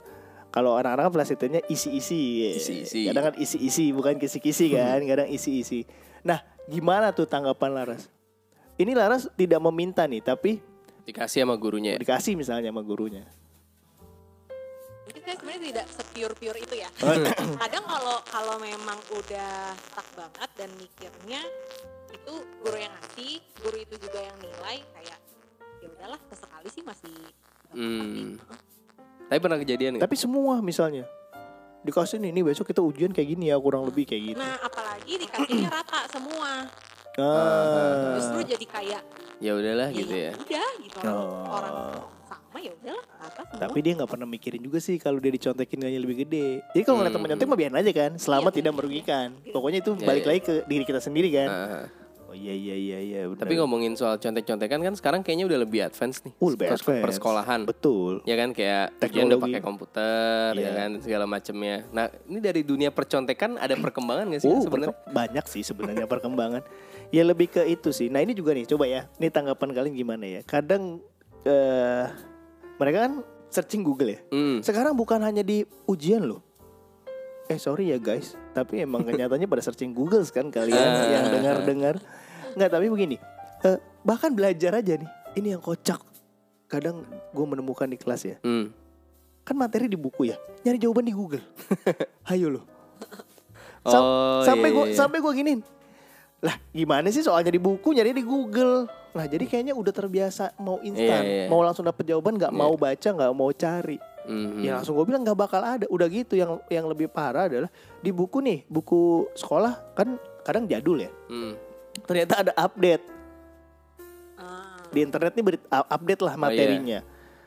[SPEAKER 1] kalau anak-anak kan pelajarannya isi-isi,
[SPEAKER 2] Isi-isi.
[SPEAKER 1] kadang kan isi-isi bukan kisi-kisi kan, kadang isi-isi. Nah gimana tuh tanggapan Laras? Ini Laras tidak meminta nih, tapi
[SPEAKER 2] Dikasih sama gurunya. ya?
[SPEAKER 1] dikasih misalnya sama gurunya.
[SPEAKER 3] Mungkin saya sebenarnya tidak sepure-pure itu ya.
[SPEAKER 1] Oh.
[SPEAKER 3] Kadang kalau kalau memang udah stuck banget dan mikirnya itu guru yang ngasih, guru itu juga yang nilai kayak ya udahlah sesekali sih masih.
[SPEAKER 2] Hmm. Tapi pernah kejadian nggak?
[SPEAKER 1] Tapi semua misalnya dikasih nih, ini besok kita ujian kayak gini ya kurang lebih kayak gitu.
[SPEAKER 3] Nah, apalagi dikasihnya rata semua.
[SPEAKER 1] Ah.
[SPEAKER 3] Justru jadi kayak
[SPEAKER 2] Ya udahlah
[SPEAKER 3] ya,
[SPEAKER 2] gitu ya.
[SPEAKER 3] udah gitu orang,
[SPEAKER 1] Oh.
[SPEAKER 3] orang sama ya udahlah rata semua.
[SPEAKER 1] Tapi dia nggak pernah mikirin juga sih kalau dia dicontekin nilainya lebih gede. Jadi kalau ngeliat
[SPEAKER 2] Hmm.
[SPEAKER 1] temen nyontek mah biarin aja kan, selama
[SPEAKER 3] Iya,
[SPEAKER 1] tidak
[SPEAKER 3] iya.
[SPEAKER 1] merugikan. Pokoknya itu
[SPEAKER 2] Iya,
[SPEAKER 1] balik
[SPEAKER 2] iya.
[SPEAKER 1] lagi ke diri kita sendiri kan.
[SPEAKER 2] Ah,
[SPEAKER 1] Oh iya iya iya iya.
[SPEAKER 2] tapi ngomongin soal contek-contekan kan sekarang kayaknya udah lebih advance nih.
[SPEAKER 1] Uh, lebih advance.
[SPEAKER 2] Persekolahan.
[SPEAKER 1] betul.
[SPEAKER 2] Ya kan kayak ujian udah
[SPEAKER 1] Teknologi.
[SPEAKER 2] pakai komputer ya
[SPEAKER 1] Iya.
[SPEAKER 2] kan segala macamnya. Nah, ini dari dunia percontekan ada perkembangan gak sih
[SPEAKER 1] Uh,
[SPEAKER 2] sebenarnya?
[SPEAKER 1] banyak sih sebenarnya perkembangan. Ya lebih ke itu sih. Nah ini juga nih, coba ya. Ini tanggapan kalian gimana ya? Kadang eh mereka kan searching Google ya.
[SPEAKER 2] Hmm.
[SPEAKER 1] Sekarang bukan hanya di ujian loh. Eh sorry ya guys, tapi emang kenyataannya pada searching Google kan kalian
[SPEAKER 2] Ah.
[SPEAKER 1] yang dengar-dengar. Nggak, tapi begini. eh, bahkan belajar aja nih. Ini yang kocak. Kadang gue menemukan di kelas ya.
[SPEAKER 2] Hmm.
[SPEAKER 1] Kan materi di buku ya. Nyari jawaban di Google. Hayo loh. Sam-
[SPEAKER 2] Oh,
[SPEAKER 1] sampai
[SPEAKER 2] iya,
[SPEAKER 1] gua
[SPEAKER 2] iya.
[SPEAKER 1] sampai gua giniin. Lah, gimana sih soalnya di buku nyari di Google. Nah, jadi kayaknya udah terbiasa mau instan,
[SPEAKER 2] Iya, iya.
[SPEAKER 1] mau langsung dapet jawaban, nggak
[SPEAKER 2] Iya.
[SPEAKER 1] mau baca, nggak mau cari.
[SPEAKER 2] Mhm.
[SPEAKER 1] Ya langsung gue bilang nggak bakal ada. Udah gitu yang yang lebih parah adalah di buku nih, buku sekolah kan kadang jadul ya.
[SPEAKER 2] Hmm.
[SPEAKER 1] Ternyata ada update
[SPEAKER 3] Ah.
[SPEAKER 1] di internet nih beri- up- update lah
[SPEAKER 2] iya.
[SPEAKER 1] materinya.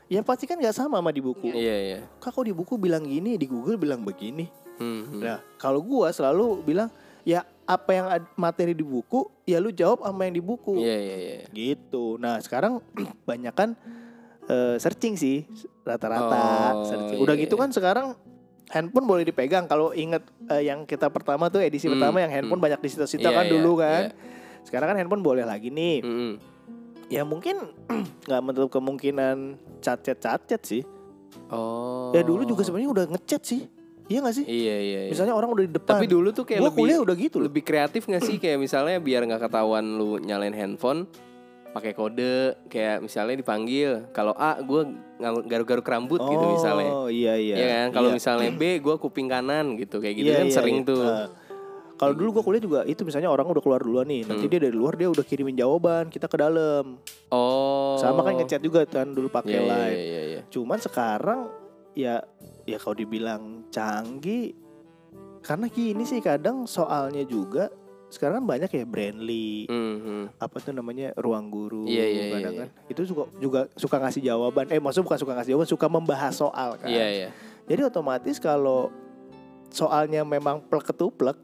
[SPEAKER 1] Ya pasti kan nggak sama sama di buku.
[SPEAKER 2] Iya, iya.
[SPEAKER 1] Kak kok di buku bilang gini, di Google bilang begini.
[SPEAKER 2] Hmm, hmm.
[SPEAKER 1] Nah, kalau gua selalu bilang ya apa yang ad- materi di buku, ya lu jawab sama yang di buku.
[SPEAKER 2] Iya, iya, iya.
[SPEAKER 1] Gitu. Nah, sekarang banyak kan eh, searching sih rata-rata
[SPEAKER 2] Oh,
[SPEAKER 1] searching.
[SPEAKER 2] iya,
[SPEAKER 1] Udah gitu
[SPEAKER 2] iya.
[SPEAKER 1] kan sekarang handphone boleh dipegang kalau inget eh, yang kita pertama tuh edisi
[SPEAKER 2] Hmm,
[SPEAKER 1] pertama yang handphone
[SPEAKER 2] hmm.
[SPEAKER 1] banyak disita-sita
[SPEAKER 2] Iya,
[SPEAKER 1] kan
[SPEAKER 2] iya,
[SPEAKER 1] dulu kan.
[SPEAKER 2] iya.
[SPEAKER 1] Sekarang kan handphone boleh lagi nih.
[SPEAKER 2] Mm-mm.
[SPEAKER 1] Ya mungkin nggak menutup kemungkinan chat-chat-chat sih.
[SPEAKER 2] Oh.
[SPEAKER 1] Ya dulu juga sebenarnya udah ngechat sih. Iya gak sih?
[SPEAKER 2] Iya iya. iya.
[SPEAKER 1] Misalnya orang udah di depan.
[SPEAKER 2] Tapi dulu tuh kayak
[SPEAKER 1] gua
[SPEAKER 2] lebih
[SPEAKER 1] kuliah udah gitu loh.
[SPEAKER 2] lebih kreatif gak sih kayak misalnya biar nggak ketahuan lu nyalain handphone pakai kode kayak misalnya dipanggil kalau A gue garuk-garuk rambut gitu misalnya
[SPEAKER 1] Oh iya iya.
[SPEAKER 2] Iya kan kalau
[SPEAKER 1] Iya.
[SPEAKER 2] misalnya B gue kuping kanan gitu kayak gitu
[SPEAKER 1] Iya,
[SPEAKER 2] kan
[SPEAKER 1] iya,
[SPEAKER 2] sering
[SPEAKER 1] iya.
[SPEAKER 2] tuh
[SPEAKER 1] Nah, kalau dulu gua kuliah juga itu misalnya orang udah keluar duluan nih, nanti
[SPEAKER 2] Hmm.
[SPEAKER 1] dia dari luar dia udah kirimin jawaban, kita ke dalam.
[SPEAKER 2] oh
[SPEAKER 1] Sama kan ngechat juga kan dulu pakai
[SPEAKER 2] Iya, iya,
[SPEAKER 1] line.
[SPEAKER 2] iya, iya, iya.
[SPEAKER 1] Cuman sekarang ya ya kalau dibilang canggih karena gini sih kadang soalnya juga sekarang kan banyak ya Brandly
[SPEAKER 2] Mhm.
[SPEAKER 1] apa tuh namanya ruang guru
[SPEAKER 2] Iya, iya, iya,
[SPEAKER 1] kadang
[SPEAKER 2] iya.
[SPEAKER 1] kan itu juga juga suka ngasih jawaban eh maksudnya bukan suka ngasih jawaban suka membahas soal kan
[SPEAKER 2] Iya iya.
[SPEAKER 1] jadi otomatis kalau soalnya memang plek ketuplek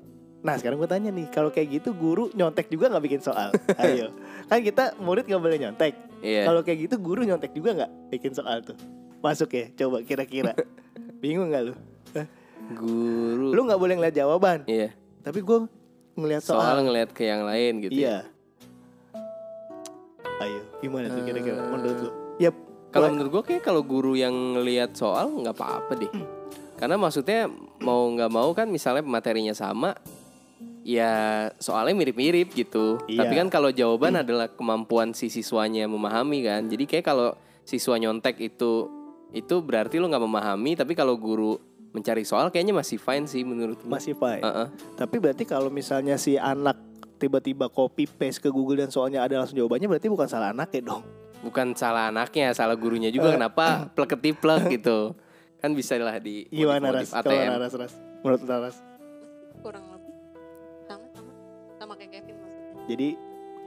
[SPEAKER 1] nah sekarang gue tanya nih kalau kayak gitu guru nyontek juga nggak bikin soal ayo kan kita murid nggak boleh nyontek
[SPEAKER 2] Iya.
[SPEAKER 1] kalau kayak gitu guru nyontek juga nggak bikin soal tuh masuk ya coba kira-kira bingung nggak lu
[SPEAKER 2] Guru.
[SPEAKER 1] lu nggak boleh ngeliat jawaban
[SPEAKER 2] Iya.
[SPEAKER 1] tapi gue ngeliat
[SPEAKER 2] Soal
[SPEAKER 1] soal,
[SPEAKER 2] ngeliat ke yang lain gitu. ya.
[SPEAKER 1] iya ayo gimana tuh kira-kira
[SPEAKER 2] Eh,
[SPEAKER 1] menurut lu ya
[SPEAKER 2] Kalau menurut gue kayak kalau guru yang ngelihat soal nggak apa-apa deh. Karena maksudnya mau nggak mau kan misalnya materinya sama, ya soalnya mirip-mirip gitu.
[SPEAKER 1] Iya.
[SPEAKER 2] Tapi kan kalau jawaban adalah kemampuan si siswanya memahami kan. Jadi kayak kalau siswa nyontek itu itu berarti lo nggak memahami. Tapi kalau guru mencari soal kayaknya masih fine sih menurut gue.
[SPEAKER 1] masih fine
[SPEAKER 2] Heeh.
[SPEAKER 1] Tapi berarti kalau misalnya si anak tiba-tiba copy paste ke Google dan soalnya ada langsung jawabannya berarti bukan salah anaknya dong.
[SPEAKER 2] Bukan salah anaknya, salah gurunya juga. Kenapa plek-ketiplek gitu? Kan bisa lah di
[SPEAKER 1] Gimana ras? Kalau
[SPEAKER 2] ATM.
[SPEAKER 1] ras ras. Menurut ras.
[SPEAKER 3] kurang
[SPEAKER 1] Jadi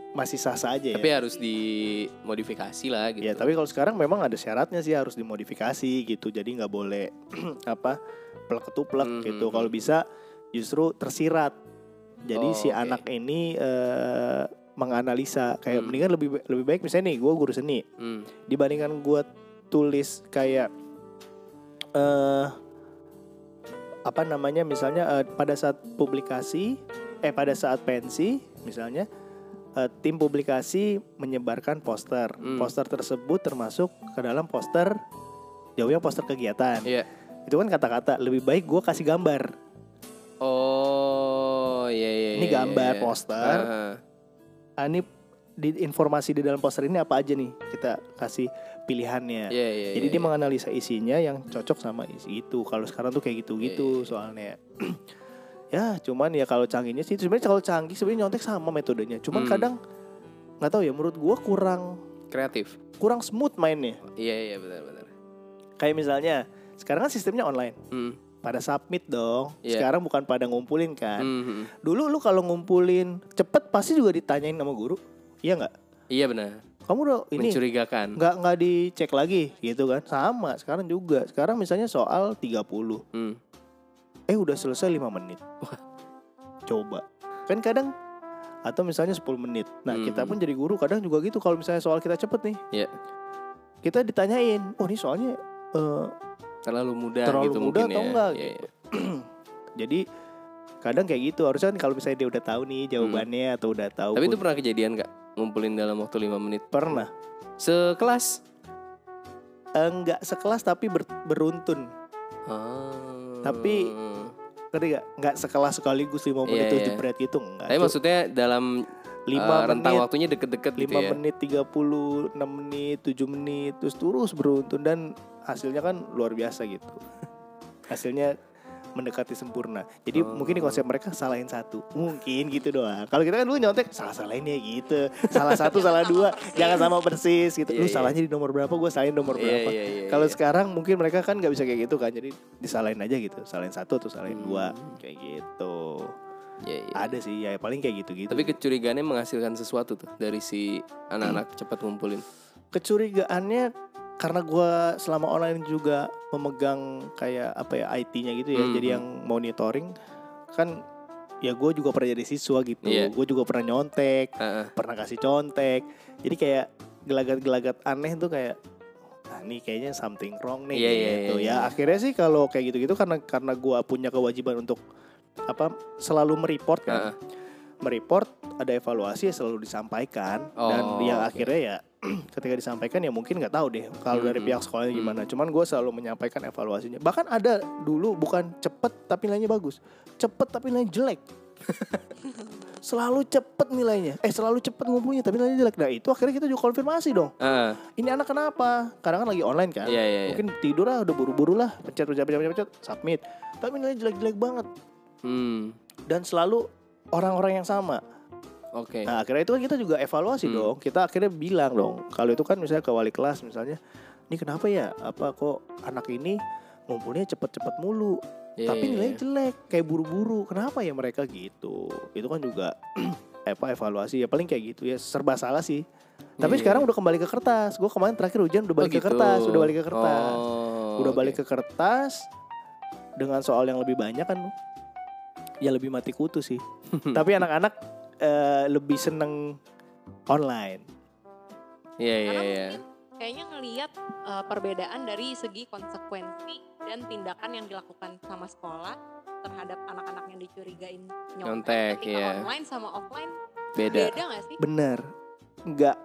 [SPEAKER 1] masih sah-sah aja ya.
[SPEAKER 2] Tapi harus dimodifikasi lah gitu.
[SPEAKER 1] Ya tapi kalau sekarang memang ada syaratnya sih harus dimodifikasi gitu. Jadi nggak boleh apa plek ketuplek
[SPEAKER 2] Mhm.
[SPEAKER 1] gitu. Kalau bisa justru tersirat. Jadi
[SPEAKER 2] Oh,
[SPEAKER 1] si
[SPEAKER 2] oke.
[SPEAKER 1] anak ini eh, menganalisa kayak
[SPEAKER 2] Hmm.
[SPEAKER 1] mendingan lebih lebih baik misalnya nih gue guru seni
[SPEAKER 2] Hmm.
[SPEAKER 1] dibandingkan gue tulis kayak eh apa namanya misalnya eh, pada saat publikasi eh pada saat pensi misalnya eh, tim publikasi menyebarkan poster
[SPEAKER 2] Hmm.
[SPEAKER 1] poster tersebut termasuk ke dalam poster jauhnya poster kegiatan
[SPEAKER 2] Iya.
[SPEAKER 1] itu kan kata-kata lebih baik gue kasih gambar
[SPEAKER 2] Oh, iya iya.
[SPEAKER 1] Ini
[SPEAKER 2] iya,
[SPEAKER 1] gambar
[SPEAKER 2] iya.
[SPEAKER 1] poster.
[SPEAKER 2] Ah,
[SPEAKER 1] ini di informasi di dalam poster ini apa aja nih kita kasih pilihannya
[SPEAKER 2] Iya iya.
[SPEAKER 1] Jadi
[SPEAKER 2] iya,
[SPEAKER 1] dia
[SPEAKER 2] iya.
[SPEAKER 1] menganalisa isinya yang cocok sama isi itu. Kalau sekarang tuh kayak gitu-gitu
[SPEAKER 2] Iya, iya, iya.
[SPEAKER 1] soalnya. ya, cuman ya kalau canggihnya sih sebenarnya kalau canggih sebenarnya nyontek sama metodenya. Cuman
[SPEAKER 2] Hmm.
[SPEAKER 1] kadang nggak tahu ya menurut gua kurang
[SPEAKER 2] kreatif.
[SPEAKER 1] kurang smooth mainnya.
[SPEAKER 2] Iya iya benar benar.
[SPEAKER 1] Kayak misalnya sekarang kan sistemnya online.
[SPEAKER 2] Hmm.
[SPEAKER 1] Pada submit dong.
[SPEAKER 2] Iya.
[SPEAKER 1] Sekarang bukan pada ngumpulin kan.
[SPEAKER 2] Hmm, hmm.
[SPEAKER 1] Dulu lu kalau ngumpulin cepet pasti juga ditanyain sama guru. Iya nggak?
[SPEAKER 2] Iya benar.
[SPEAKER 1] Kamu udah ini
[SPEAKER 2] Mencurigakan.
[SPEAKER 1] nggak nggak dicek lagi gitu kan? Sama. Sekarang juga. Sekarang misalnya soal 30
[SPEAKER 2] Hmm.
[SPEAKER 1] Eh udah selesai 5 menit. Coba. Kan kadang atau misalnya 10 menit. Nah,
[SPEAKER 2] Hmm.
[SPEAKER 1] kita pun jadi guru kadang juga gitu kalau misalnya soal kita cepet nih.
[SPEAKER 2] Iya.
[SPEAKER 1] Kita ditanyain, "Oh, ini soalnya eh,
[SPEAKER 2] Terlalu mudah
[SPEAKER 1] Terlalu
[SPEAKER 2] gitu
[SPEAKER 1] mudah
[SPEAKER 2] mungkin
[SPEAKER 1] atau
[SPEAKER 2] ya.
[SPEAKER 1] enggak
[SPEAKER 2] Iya,
[SPEAKER 1] gitu.
[SPEAKER 2] iya.
[SPEAKER 1] jadi kadang kayak gitu. Harusnya kan kalau misalnya dia udah tahu nih jawabannya atau udah tahu
[SPEAKER 2] Hmm. Tapi itu
[SPEAKER 1] pun-
[SPEAKER 2] pernah kejadian gak? Ngumpulin dalam waktu 5 menit.
[SPEAKER 1] pernah
[SPEAKER 2] Sekelas.
[SPEAKER 1] enggak sekelas tapi ber- beruntun.
[SPEAKER 2] Ah.
[SPEAKER 1] Tapi Ngerti gak? Enggak sekelas sekaligus 5 menit
[SPEAKER 2] Iya,
[SPEAKER 1] terus
[SPEAKER 2] iya.
[SPEAKER 1] jebret gitu enggak.
[SPEAKER 2] Tapi maksudnya dalam
[SPEAKER 1] 5
[SPEAKER 2] eh, rentang
[SPEAKER 1] menit
[SPEAKER 2] waktunya deket-deket gitu
[SPEAKER 1] 5
[SPEAKER 2] ya.
[SPEAKER 1] menit 30 6 menit 7 menit terus terus beruntun dan hasilnya kan luar biasa gitu hasilnya mendekati sempurna jadi
[SPEAKER 2] Oh.
[SPEAKER 1] mungkin di konsep mereka salahin satu mungkin gitu doang kalau kita kan dulu nyontek salah salahin ya gitu salah satu salah dua jangan sama persis gitu
[SPEAKER 2] Iya,
[SPEAKER 1] lu
[SPEAKER 2] iya.
[SPEAKER 1] salahnya di nomor berapa gue salahin nomor
[SPEAKER 2] Iya,
[SPEAKER 1] berapa
[SPEAKER 2] iya, iya,
[SPEAKER 1] kalau
[SPEAKER 2] iya.
[SPEAKER 1] sekarang mungkin mereka kan nggak bisa kayak gitu kan jadi disalahin aja gitu salahin satu atau salahin
[SPEAKER 2] Hmm.
[SPEAKER 1] dua kayak gitu
[SPEAKER 2] Iya, iya.
[SPEAKER 1] ada sih ya paling kayak gitu gitu
[SPEAKER 2] Tapi kecurigaannya menghasilkan sesuatu tuh dari si anak-anak cepat ngumpulin.
[SPEAKER 1] kecurigaannya karena gua selama online juga memegang kayak apa ya IT-nya gitu ya,
[SPEAKER 2] Hmm,
[SPEAKER 1] jadi yang monitoring kan ya gue juga pernah jadi siswa gitu,
[SPEAKER 2] Iya.
[SPEAKER 1] gue juga pernah nyontek,
[SPEAKER 2] Heeh.
[SPEAKER 1] pernah kasih contek, jadi kayak gelagat-gelagat aneh tuh kayak nah ini kayaknya something wrong nih
[SPEAKER 2] Iya, iya,
[SPEAKER 1] gitu
[SPEAKER 2] iya,
[SPEAKER 1] ya
[SPEAKER 2] iya.
[SPEAKER 1] akhirnya sih kalau kayak gitu-gitu karena karena gua punya kewajiban untuk apa selalu mereport kan
[SPEAKER 2] Heeh.
[SPEAKER 1] mereport ada evaluasi ya selalu disampaikan dan
[SPEAKER 2] Oh,
[SPEAKER 1] yang
[SPEAKER 2] oke.
[SPEAKER 1] akhirnya ya ketika disampaikan ya mungkin nggak tahu deh kalau dari
[SPEAKER 2] Hmm,
[SPEAKER 1] pihak sekolahnya
[SPEAKER 2] hmm.
[SPEAKER 1] gimana cuman gue selalu menyampaikan evaluasinya. Bahkan ada dulu bukan cepet tapi nilainya bagus. Cepet tapi nilainya jelek. Selalu cepet nilainya. Eh selalu cepet ngumpulnya tapi nilainya jelek. Nah itu akhirnya kita juga konfirmasi dong.
[SPEAKER 2] Heeh.
[SPEAKER 1] ini anak kenapa? Kadang kan lagi online kan?
[SPEAKER 2] Iya, iya, iya.
[SPEAKER 1] mungkin tidur lah udah buru-buru lah. Pencet pencet pencet, pencet submit. Tapi nilainya jelek-jelek banget.
[SPEAKER 2] Hmm.
[SPEAKER 1] dan selalu orang-orang yang sama
[SPEAKER 2] Oke.
[SPEAKER 1] Nah akhirnya itu kan kita juga evaluasi
[SPEAKER 2] Hmm.
[SPEAKER 1] dong. Kita akhirnya bilang dong. Kalau itu kan misalnya ke wali kelas misalnya, ini kenapa ya? Apa kok anak ini ngumpulnya cepet-cepet mulu,
[SPEAKER 2] Iya,
[SPEAKER 1] tapi
[SPEAKER 2] iya,
[SPEAKER 1] nilainya
[SPEAKER 2] iya.
[SPEAKER 1] jelek, kayak buru-buru. Kenapa ya mereka gitu? Itu kan juga apa evaluasi ya paling kayak gitu ya serba salah sih. Tapi
[SPEAKER 2] Iya,
[SPEAKER 1] sekarang udah kembali ke kertas. Gue kemarin terakhir ujian udah
[SPEAKER 2] Oh,
[SPEAKER 1] balik ke
[SPEAKER 2] gitu.
[SPEAKER 1] kertas, udah balik ke kertas,
[SPEAKER 2] Oh,
[SPEAKER 1] udah
[SPEAKER 2] oke.
[SPEAKER 1] balik ke kertas dengan soal yang lebih banyak kan. Ya lebih mati kutu sih. Tapi anak-anak eh, lebih seneng online.
[SPEAKER 2] Iya iya iya.
[SPEAKER 3] kayaknya ngelihat eh, perbedaan dari segi konsekuensi dan tindakan yang dilakukan sama sekolah terhadap anak-anak yang dicurigain nyontek,
[SPEAKER 2] Nyontek,
[SPEAKER 3] ketika
[SPEAKER 2] iya.
[SPEAKER 3] online sama offline
[SPEAKER 2] Beda.
[SPEAKER 3] beda nggak sih?
[SPEAKER 1] Bener, nggak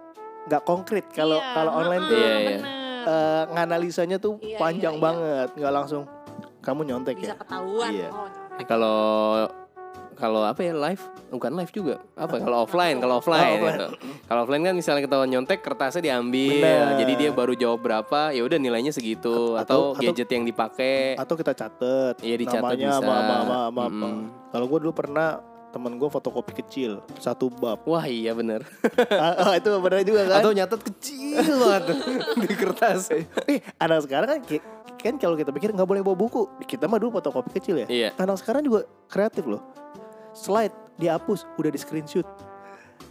[SPEAKER 1] nggak konkret kalau
[SPEAKER 3] Iya,
[SPEAKER 1] kalau online tuh
[SPEAKER 2] Iya, iya.
[SPEAKER 3] bener.
[SPEAKER 1] eh, nganalisanya tuh
[SPEAKER 3] Iya,
[SPEAKER 1] panjang
[SPEAKER 3] iya, iya.
[SPEAKER 1] banget, nggak langsung kamu nyontek
[SPEAKER 3] bisa
[SPEAKER 1] ya.
[SPEAKER 3] ketahuan
[SPEAKER 1] Iya.
[SPEAKER 3] oh.
[SPEAKER 2] Kalau kalau apa ya live bukan live juga apa kalau offline kalau offline,
[SPEAKER 1] Oh, offline.
[SPEAKER 2] gitu. kalau offline kan misalnya ketahuan nyontek kertasnya diambil
[SPEAKER 1] Bener.
[SPEAKER 2] jadi dia baru jawab berapa ya udah nilainya segitu
[SPEAKER 1] Atau-
[SPEAKER 2] atau,
[SPEAKER 1] atau-
[SPEAKER 2] gadget yang dipakai
[SPEAKER 1] Atau kita catet
[SPEAKER 2] Iya, dicatat
[SPEAKER 1] namanya
[SPEAKER 2] bisa.
[SPEAKER 1] apa apa apa, apa, apa.
[SPEAKER 2] Mm-mm.
[SPEAKER 1] Kalau gue dulu pernah temen gue fotokopi kecil satu bab.
[SPEAKER 2] wah iya bener
[SPEAKER 1] Ah, oh, itu bener juga kan?
[SPEAKER 2] atau nyatet kecil banget di kertas
[SPEAKER 1] Eh, anak sekarang kan kan kalau kita pikir nggak boleh bawa buku, kita mah dulu fotokopi kecil ya.
[SPEAKER 2] iya
[SPEAKER 1] Anak sekarang juga kreatif loh. Slide dihapus, udah di screenshot.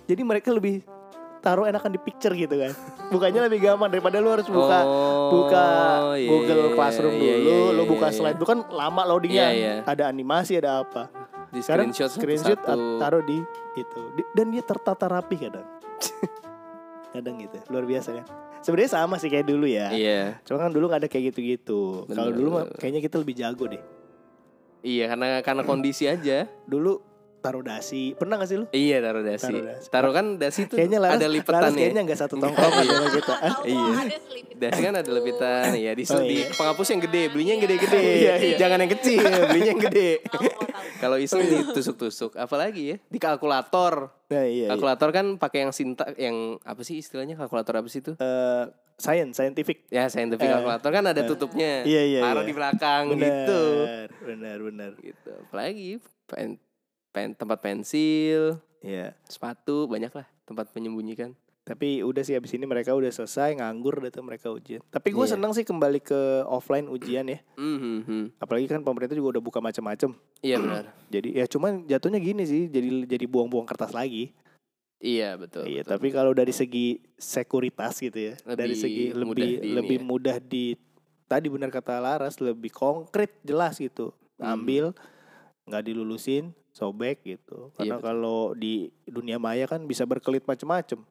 [SPEAKER 1] Jadi mereka lebih taruh enakan di picture gitu kan. Bukannya lebih gampang daripada lu harus buka
[SPEAKER 2] Oh,
[SPEAKER 1] buka
[SPEAKER 2] iya,
[SPEAKER 1] Google Classroom
[SPEAKER 2] iya,
[SPEAKER 1] dulu,
[SPEAKER 2] iya, iya,
[SPEAKER 1] lu buka
[SPEAKER 2] iya,
[SPEAKER 1] slide itu kan lama loadingnya.
[SPEAKER 2] Iya, iya.
[SPEAKER 1] Ada animasi, ada apa.
[SPEAKER 2] di
[SPEAKER 1] Sekarang
[SPEAKER 2] screenshot
[SPEAKER 1] screenshot
[SPEAKER 2] satu
[SPEAKER 1] taruh di itu. Di- dan dia tertata rapi kadang. kadang gitu. Luar biasa kan. Sebenarnya sama sih kayak dulu ya.
[SPEAKER 2] iya
[SPEAKER 1] Cuma kan dulu gak ada kayak gitu-gitu. Kalau dulu mah kayaknya kita lebih jago deh.
[SPEAKER 2] iya karena karena kondisi aja
[SPEAKER 1] Dulu taruh dasi. Pernah gak sih lu?
[SPEAKER 2] iya taruh dasi
[SPEAKER 1] Taruh dasi.
[SPEAKER 2] taruh kan dasi itu
[SPEAKER 1] Kayaknya Laras,
[SPEAKER 2] ada
[SPEAKER 1] Laras
[SPEAKER 2] lipetannya
[SPEAKER 1] kayaknya gak satu tongkrongan sama kita. Ah,
[SPEAKER 3] Tahu
[SPEAKER 2] Iya.
[SPEAKER 3] ada selipit
[SPEAKER 2] Dasi kan ada lepitan ya di,
[SPEAKER 1] Oh,
[SPEAKER 2] di
[SPEAKER 1] iya.
[SPEAKER 2] penghapus yang gede, belinya yang gede-gede.
[SPEAKER 1] Iya, iya.
[SPEAKER 2] Jangan yang kecil, belinya yang gede. Kalau iseng ditusuk-tusuk, apalagi ya? Di kalkulator.
[SPEAKER 1] Nah, iya, iya.
[SPEAKER 2] Kalkulator kan pakai yang sinta yang apa sih istilahnya kalkulator apa sih itu?
[SPEAKER 1] Eh, science, scientific.
[SPEAKER 2] Ya, scientific
[SPEAKER 1] Eh.
[SPEAKER 2] kalkulator kan ada tutupnya.
[SPEAKER 1] Iya, iya,
[SPEAKER 2] Taruh
[SPEAKER 1] iya.
[SPEAKER 2] di belakang
[SPEAKER 1] Benar,
[SPEAKER 2] gitu.
[SPEAKER 1] benar, benar.
[SPEAKER 2] Gitu. Apalagi pen, tempat pensil,
[SPEAKER 1] Iya.
[SPEAKER 2] sepatu, banyak lah tempat menyembunyikan.
[SPEAKER 1] Tapi udah sih abis ini mereka udah selesai nganggur tuh mereka ujian. Tapi gue
[SPEAKER 2] Iya.
[SPEAKER 1] seneng sih kembali ke offline ujian ya.
[SPEAKER 2] Mhm.
[SPEAKER 1] Apalagi kan pemerintah juga udah buka macam-macam.
[SPEAKER 2] Iya benar.
[SPEAKER 1] Jadi ya cuman jatuhnya gini sih, jadi jadi buang-buang kertas lagi.
[SPEAKER 2] Iya betul.
[SPEAKER 1] iya,
[SPEAKER 2] betul.
[SPEAKER 1] tapi kalau dari segi sekuritas gitu ya, dari
[SPEAKER 2] Lebih
[SPEAKER 1] segi
[SPEAKER 2] mudah
[SPEAKER 1] lebih
[SPEAKER 2] di ini
[SPEAKER 1] lebih
[SPEAKER 2] ya.
[SPEAKER 1] mudah di tadi benar kata Laras lebih konkret jelas gitu.
[SPEAKER 2] Hmm.
[SPEAKER 1] Ambil nggak dilulusin, sobek gitu. Karena
[SPEAKER 2] Iya,
[SPEAKER 1] kalau di dunia maya kan bisa berkelit macam-macam.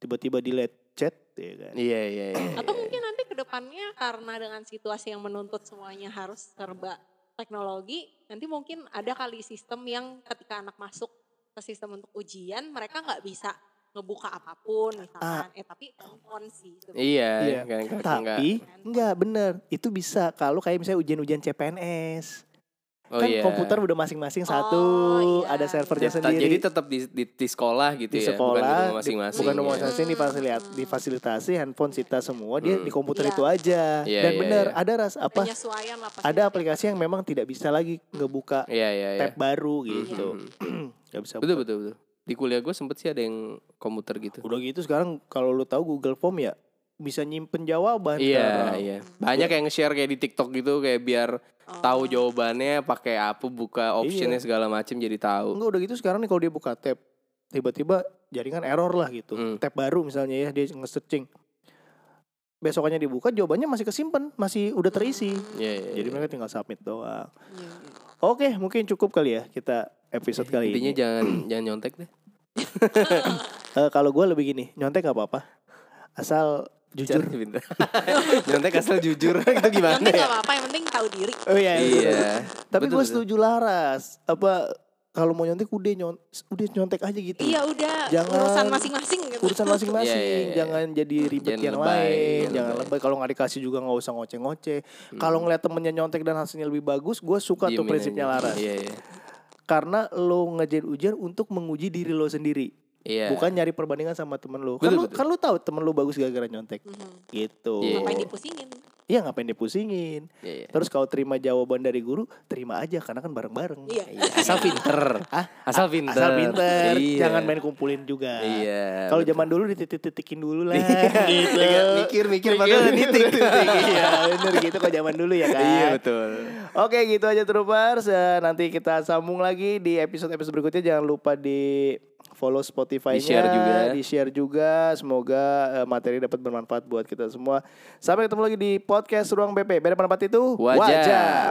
[SPEAKER 1] Tiba-tiba di chat ya kan.
[SPEAKER 2] Iya iya iya.
[SPEAKER 3] Atau mungkin nanti ke depannya karena dengan situasi yang menuntut semuanya harus serba teknologi, nanti mungkin ada kali sistem yang ketika anak masuk ke sistem untuk ujian, mereka nggak bisa ngebuka apa pun misalkan. Eh tapi handphone sih. sebenarnya.
[SPEAKER 2] Iya,
[SPEAKER 1] Iya.
[SPEAKER 2] kan, kan, enggak.
[SPEAKER 1] Tapi enggak bener Itu bisa kalau kayak misalnya ujian-ujian CPNS
[SPEAKER 2] Oh
[SPEAKER 1] Kan
[SPEAKER 2] iya.
[SPEAKER 1] komputer udah masing-masing
[SPEAKER 3] Oh,
[SPEAKER 1] satu
[SPEAKER 3] iya.
[SPEAKER 1] Ada servernya
[SPEAKER 2] Jadi-
[SPEAKER 1] sendiri
[SPEAKER 2] Jadi tetap di, di, di sekolah gitu
[SPEAKER 1] di
[SPEAKER 2] ya, bukan di
[SPEAKER 1] sekolah
[SPEAKER 2] rumah
[SPEAKER 1] di-
[SPEAKER 2] masing-masing.
[SPEAKER 1] bukan rumah
[SPEAKER 2] ya.
[SPEAKER 1] masing-masing difasilitasi, difasilitasi handphone kita semua dia
[SPEAKER 2] Hmm.
[SPEAKER 1] di komputer
[SPEAKER 3] Iya.
[SPEAKER 1] itu aja
[SPEAKER 2] Iya,
[SPEAKER 1] dan
[SPEAKER 2] iya,
[SPEAKER 1] bener
[SPEAKER 2] iya.
[SPEAKER 1] ada ras apa
[SPEAKER 3] lah
[SPEAKER 1] ada aplikasi yang memang tidak bisa lagi ngebuka
[SPEAKER 2] Iya iya iya.
[SPEAKER 1] tab baru gitu
[SPEAKER 2] Mhm.
[SPEAKER 1] nggak bisa
[SPEAKER 2] Betul
[SPEAKER 1] buka.
[SPEAKER 2] betul betul. Di kuliah gue sempet sih ada yang komputer gitu.
[SPEAKER 1] udah gitu sekarang kalau lu tahu Google Form ya bisa nyimpen jawaban
[SPEAKER 2] Iya iya. Banyak yang nge-share kayak di TikTok gitu kayak biar
[SPEAKER 3] Oh.
[SPEAKER 2] tahu jawabannya pakai apa buka optionnya
[SPEAKER 1] Iya.
[SPEAKER 2] segala macem jadi tahu.
[SPEAKER 1] Enggak udah gitu sekarang nih kalau dia buka tab tiba-tiba jaringan error lah gitu.
[SPEAKER 2] Hmm.
[SPEAKER 1] Tab baru misalnya ya dia nge-searching. Besokannya dibuka jawabannya masih kesimpan, masih udah terisi.
[SPEAKER 2] Iya iya.
[SPEAKER 1] Jadi
[SPEAKER 2] iya.
[SPEAKER 1] mereka tinggal submit doang.
[SPEAKER 3] Iya, iya.
[SPEAKER 1] Oke, mungkin cukup kali ya kita episode kali
[SPEAKER 2] Intinya
[SPEAKER 1] ini.
[SPEAKER 2] jangan jangan nyontek deh.
[SPEAKER 1] Eh, kalau gue lebih gini, nyontek nggak apa-apa. Asal Jujur.
[SPEAKER 2] Pinter. nyontek asal jujur itu gimana
[SPEAKER 3] Nyontek
[SPEAKER 2] ya?
[SPEAKER 3] gak apa-apa, yang penting tahu diri.
[SPEAKER 1] Oh iya.
[SPEAKER 2] Iya.
[SPEAKER 1] Tapi
[SPEAKER 2] Betul,
[SPEAKER 1] gue setuju Laras. Apa kalau mau nyontek udah nyon udah nyontek aja gitu.
[SPEAKER 3] Iya udah,
[SPEAKER 1] Jangan-
[SPEAKER 3] urusan masing-masing gitu.
[SPEAKER 1] Urusan masing-masing,
[SPEAKER 2] Iya, iya, iya.
[SPEAKER 1] jangan jadi ribet
[SPEAKER 2] Jangan
[SPEAKER 1] yang
[SPEAKER 2] lebay,
[SPEAKER 1] lain,
[SPEAKER 2] jangan lebay.
[SPEAKER 1] lebay. Kalau nggak dikasih juga nggak usah ngoceh-ngoceh. Kalau ngeliat temennya nyontek dan hasilnya lebih bagus, gue suka tuh prinsipnya
[SPEAKER 2] aja.
[SPEAKER 1] Laras.
[SPEAKER 2] Iya, iya.
[SPEAKER 1] Karena lo ngejain ujian untuk menguji diri lo sendiri.
[SPEAKER 2] Iya.
[SPEAKER 1] Bukan nyari perbandingan sama temen lo. Kan
[SPEAKER 2] Betul,
[SPEAKER 1] lo,
[SPEAKER 2] betul.
[SPEAKER 1] kan lo tahu temen lo bagus gara-gara nyontek.
[SPEAKER 3] Mhm.
[SPEAKER 1] Gitu.
[SPEAKER 2] Iya.
[SPEAKER 3] Ngapain dipusingin?
[SPEAKER 1] Iya ngapain dipusingin.
[SPEAKER 2] Iya, iya.
[SPEAKER 1] Terus kalau terima jawaban dari guru, terima aja karena kan bareng-bareng.
[SPEAKER 3] Iya.
[SPEAKER 2] Iya, asal pinter.
[SPEAKER 1] Ah,
[SPEAKER 2] Asal pinter.
[SPEAKER 1] Asal pinter,
[SPEAKER 2] Iya.
[SPEAKER 1] jangan main kumpulin juga.
[SPEAKER 2] Iya.
[SPEAKER 1] Kalau
[SPEAKER 2] betul.
[SPEAKER 1] zaman dulu dititik-titikin dulu lah. gitu.
[SPEAKER 2] Iya, mikir-mikir baru
[SPEAKER 1] titik. Iya, bener gitu kalau zaman dulu ya kan.
[SPEAKER 2] Iya betul.
[SPEAKER 1] Oke, gitu aja Troopers. Eh, nanti kita sambung lagi di episode-episode berikutnya. Jangan lupa di follow Spotify-nya,
[SPEAKER 2] Di-share juga.
[SPEAKER 1] di-share juga. Semoga eh, materi dapat bermanfaat buat kita semua. Sampai ketemu lagi di podcast Ruang BP. Beda pendapat itu
[SPEAKER 2] Wajar.
[SPEAKER 1] wajar.